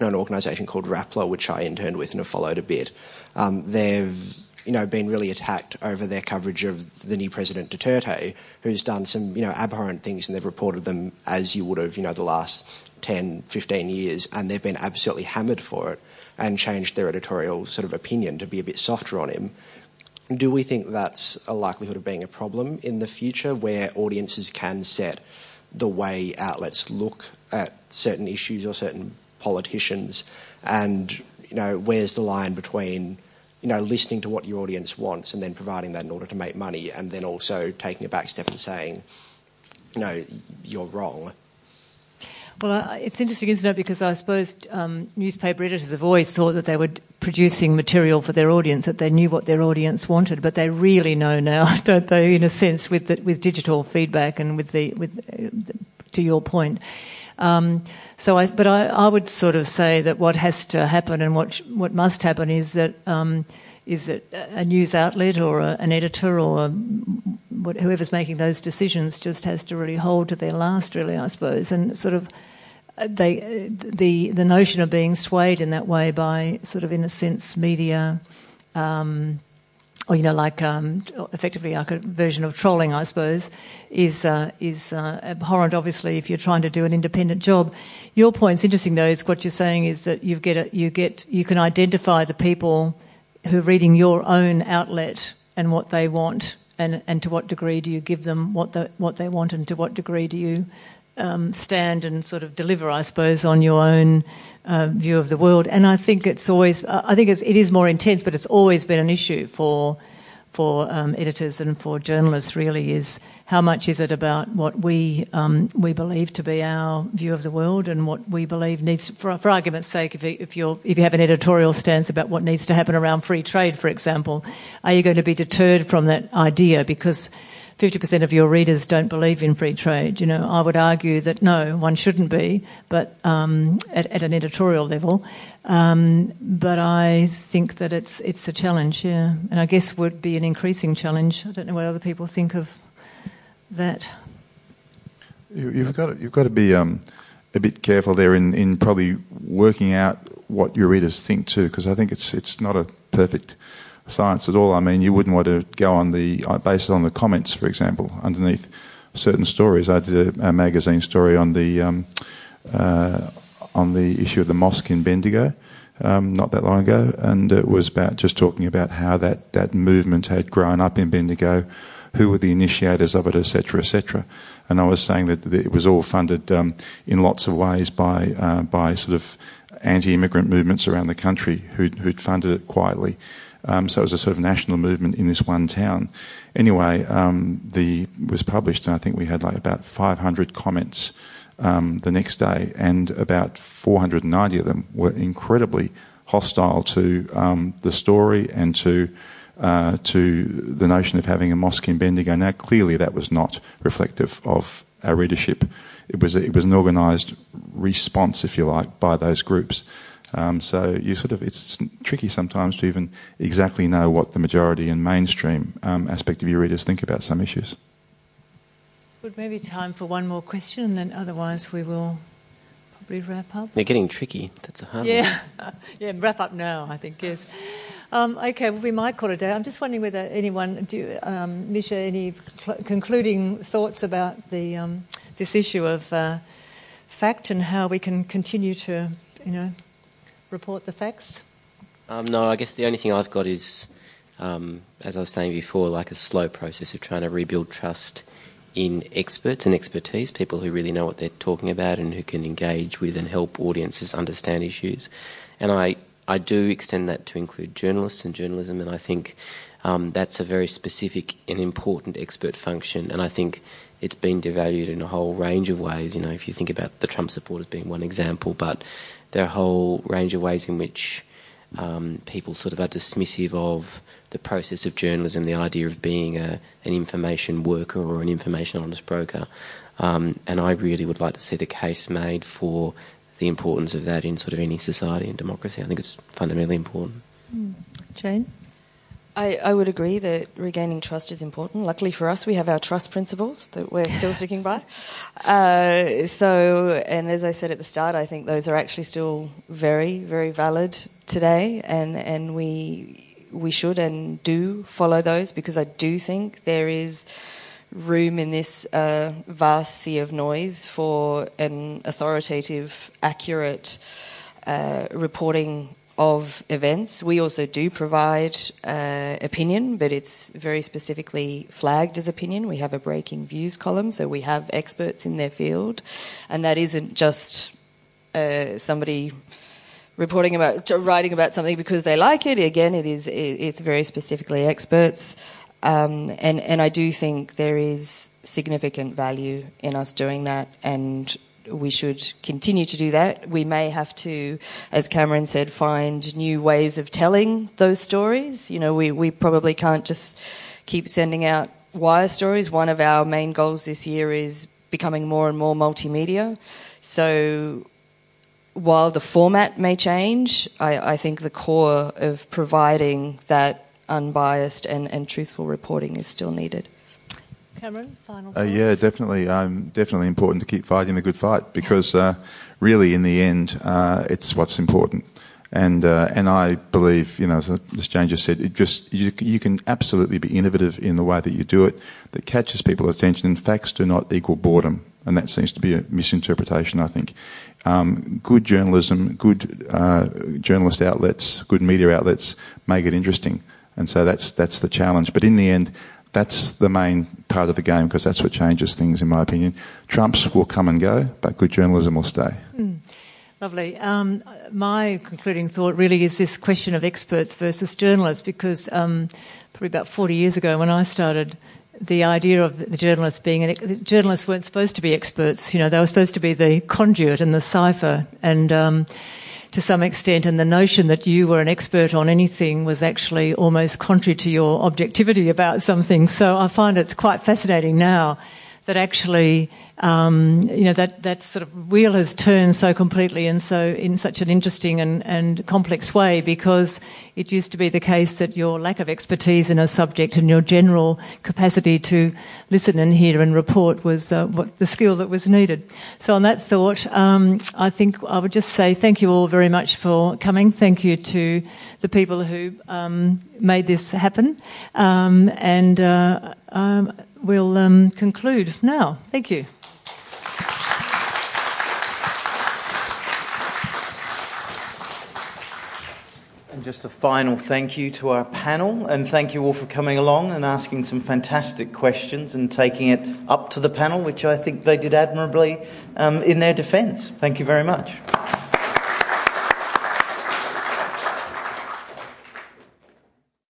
an organisation called Rappler, which I interned with and have followed a bit, um, they've you know, been really attacked over their coverage of the new president Duterte, who's done some, you know, abhorrent things, and they've reported them as you would have, you know, the last 10, 15 years, and they've been absolutely hammered for it and changed their editorial sort of opinion to be a bit softer on him. Do we think that's a likelihood of being a problem in the future where audiences can set the way outlets look at certain issues or certain politicians and you know where's the line between you know listening to what your audience wants and then providing that in order to make money and then also taking a back step and saying you know you're wrong well, it's interesting, isn't it? Because I suppose um, newspaper editors have always thought that they were producing material for their audience, that they knew what their audience wanted, but they really know now, (laughs) don't they? In a sense, with the, with digital feedback and with the with uh, to your point. Um, so, I, but I, I, would sort of say that what has to happen and what what must happen is that um, is that a news outlet or a, an editor or a, whoever's making those decisions just has to really hold to their last, really, I suppose, and sort of they the the notion of being swayed in that way by sort of in a sense media. Um, or you know, like um, effectively like a version of trolling, I suppose, is uh, is uh, abhorrent. Obviously, if you're trying to do an independent job, your point's interesting though. Is what you're saying is that you get a, you get you can identify the people who are reading your own outlet and what they want, and and to what degree do you give them what the what they want, and to what degree do you um, stand and sort of deliver, I suppose, on your own uh, view of the world. And I think it's always, I think it's, it is more intense, but it's always been an issue for for um, editors and for journalists. Really, is how much is it about what we um, we believe to be our view of the world and what we believe needs, for, for argument's sake, if, if you if you have an editorial stance about what needs to happen around free trade, for example, are you going to be deterred from that idea because 50% of your readers don't believe in free trade. You know, I would argue that no, one shouldn't be, but um, at, at, an editorial level. Um, but I think that it's it's a challenge, yeah, and I guess would be an increasing challenge. I don't know what other people think of that. You, have got to, you've got to be um, a bit careful there in, in probably working out what your readers think too, because I think it's it's not a perfect science at all. I mean, you wouldn't want to go on the uh, based on the comments, for example, underneath certain stories. I did a, a magazine story on the um, uh, on the issue of the mosque in Bendigo. Um, not that long ago, and it was about just talking about how that, that movement had grown up in Bendigo, who were the initiators of it, etc., etc. And I was saying that it was all funded um, in lots of ways by uh, by sort of anti-immigrant movements around the country who'd, who'd funded it quietly. Um, so it was a sort of national movement in this one town. Anyway, um, the was published, and I think we had like about 500 comments um, the next day, and about 490 of them were incredibly hostile to um, the story and to uh, to the notion of having a mosque in Bendigo. Now, clearly, that was not reflective of our readership. It was it was an organised response, if you like, by those groups. Um, so you sort of it's tricky sometimes to even exactly know what the majority and mainstream um, aspect of your readers think about some issues. Good, maybe time for one more question, and then otherwise we will probably wrap up. They're getting tricky. That's a hard yeah. one. (laughs) yeah, wrap up now. I think yes. Um, okay, well, we might call it a day. I'm just wondering whether anyone, do um, Misha, any cl- concluding thoughts about the um, this issue of uh, fact and how we can continue to, you know, report the facts? Um, no, I guess the only thing I've got is, um, as I was saying before, like a slow process of trying to rebuild trust in experts and expertise, people who really know what they're talking about and who can engage with and help audiences understand issues. And I, I do extend that to include journalists and journalism, and I think um, that's a very specific and important expert function. And I think it's been devalued in a whole range of ways. You know, if you think about the Trump supporters being one example, but there are a whole range of ways in which um, people sort of are dismissive of the process of journalism, the idea of being a, an information worker or an information honest broker. Um, and I really would like to see the case made for the importance of that in sort of any society and democracy. I think it's fundamentally important. Mm. Jane? I, I, would agree that regaining trust is important. Luckily for us, we have our trust principles that we're still (laughs) sticking by. Uh, so, and as I said at the start, I think those are actually still very, very valid today, and and we we should and do follow those because I do think there is room in this uh, vast sea of noise for an authoritative, accurate uh, reporting of events. We also do provide uh, opinion, but it's very specifically flagged as opinion. We have a Breakingviews column, so we have experts in their field, and that isn't just uh, somebody reporting about writing about something because they like it. Again, it is it's very specifically experts, um, and and I do think there is significant value in us doing that and we should continue to do that. We may have to, as Cameron said, find new ways of telling those stories. You know, we, we probably can't just keep sending out wire stories. One of our main goals this year is becoming more and more multimedia. So while the format may change, I, I think the core of providing that unbiased and, and truthful reporting is still needed. Cameron, final uh, yeah, definitely. Um, definitely important to keep fighting the good fight because uh, really, in the end, uh, it's what's important. And uh, and I believe, you know, as, Jane just said, it just you, you can absolutely be innovative in the way that you do it that catches people's attention. And facts do not equal boredom, and that seems to be a misinterpretation. I think um, good journalism, good uh, journalist outlets, good media outlets make it interesting, and so that's that's the challenge. But in the end that's the main part of the game because that's what changes things, in my opinion. Trumps will come and go, but good journalism will stay. Mm. Lovely. Um, my concluding thought really is this question of experts versus journalists, because um, probably about 40 years ago when I started, the idea of the journalists being an, journalists weren't supposed to be experts. You know, they were supposed to be the conduit and the cipher, and um, to some extent, and the notion that you were an expert on anything was actually almost contrary to your objectivity about something. So I find it's quite fascinating now that actually um, you know that that sort of wheel has turned so completely and so in such an interesting and, and complex way because it used to be the case that your lack of expertise in a subject and your general capacity to listen and hear and report was uh, what the skill that was needed. So on that thought, um, I think I would just say thank you all very much for coming. Thank you to the people who um, made this happen, um, and uh, um, we'll um, conclude now. Thank you. And just a final thank you to our panel, and thank you all for coming along and asking some fantastic questions and taking it up to the panel, which I think they did admirably um, in their defence. Thank you very much.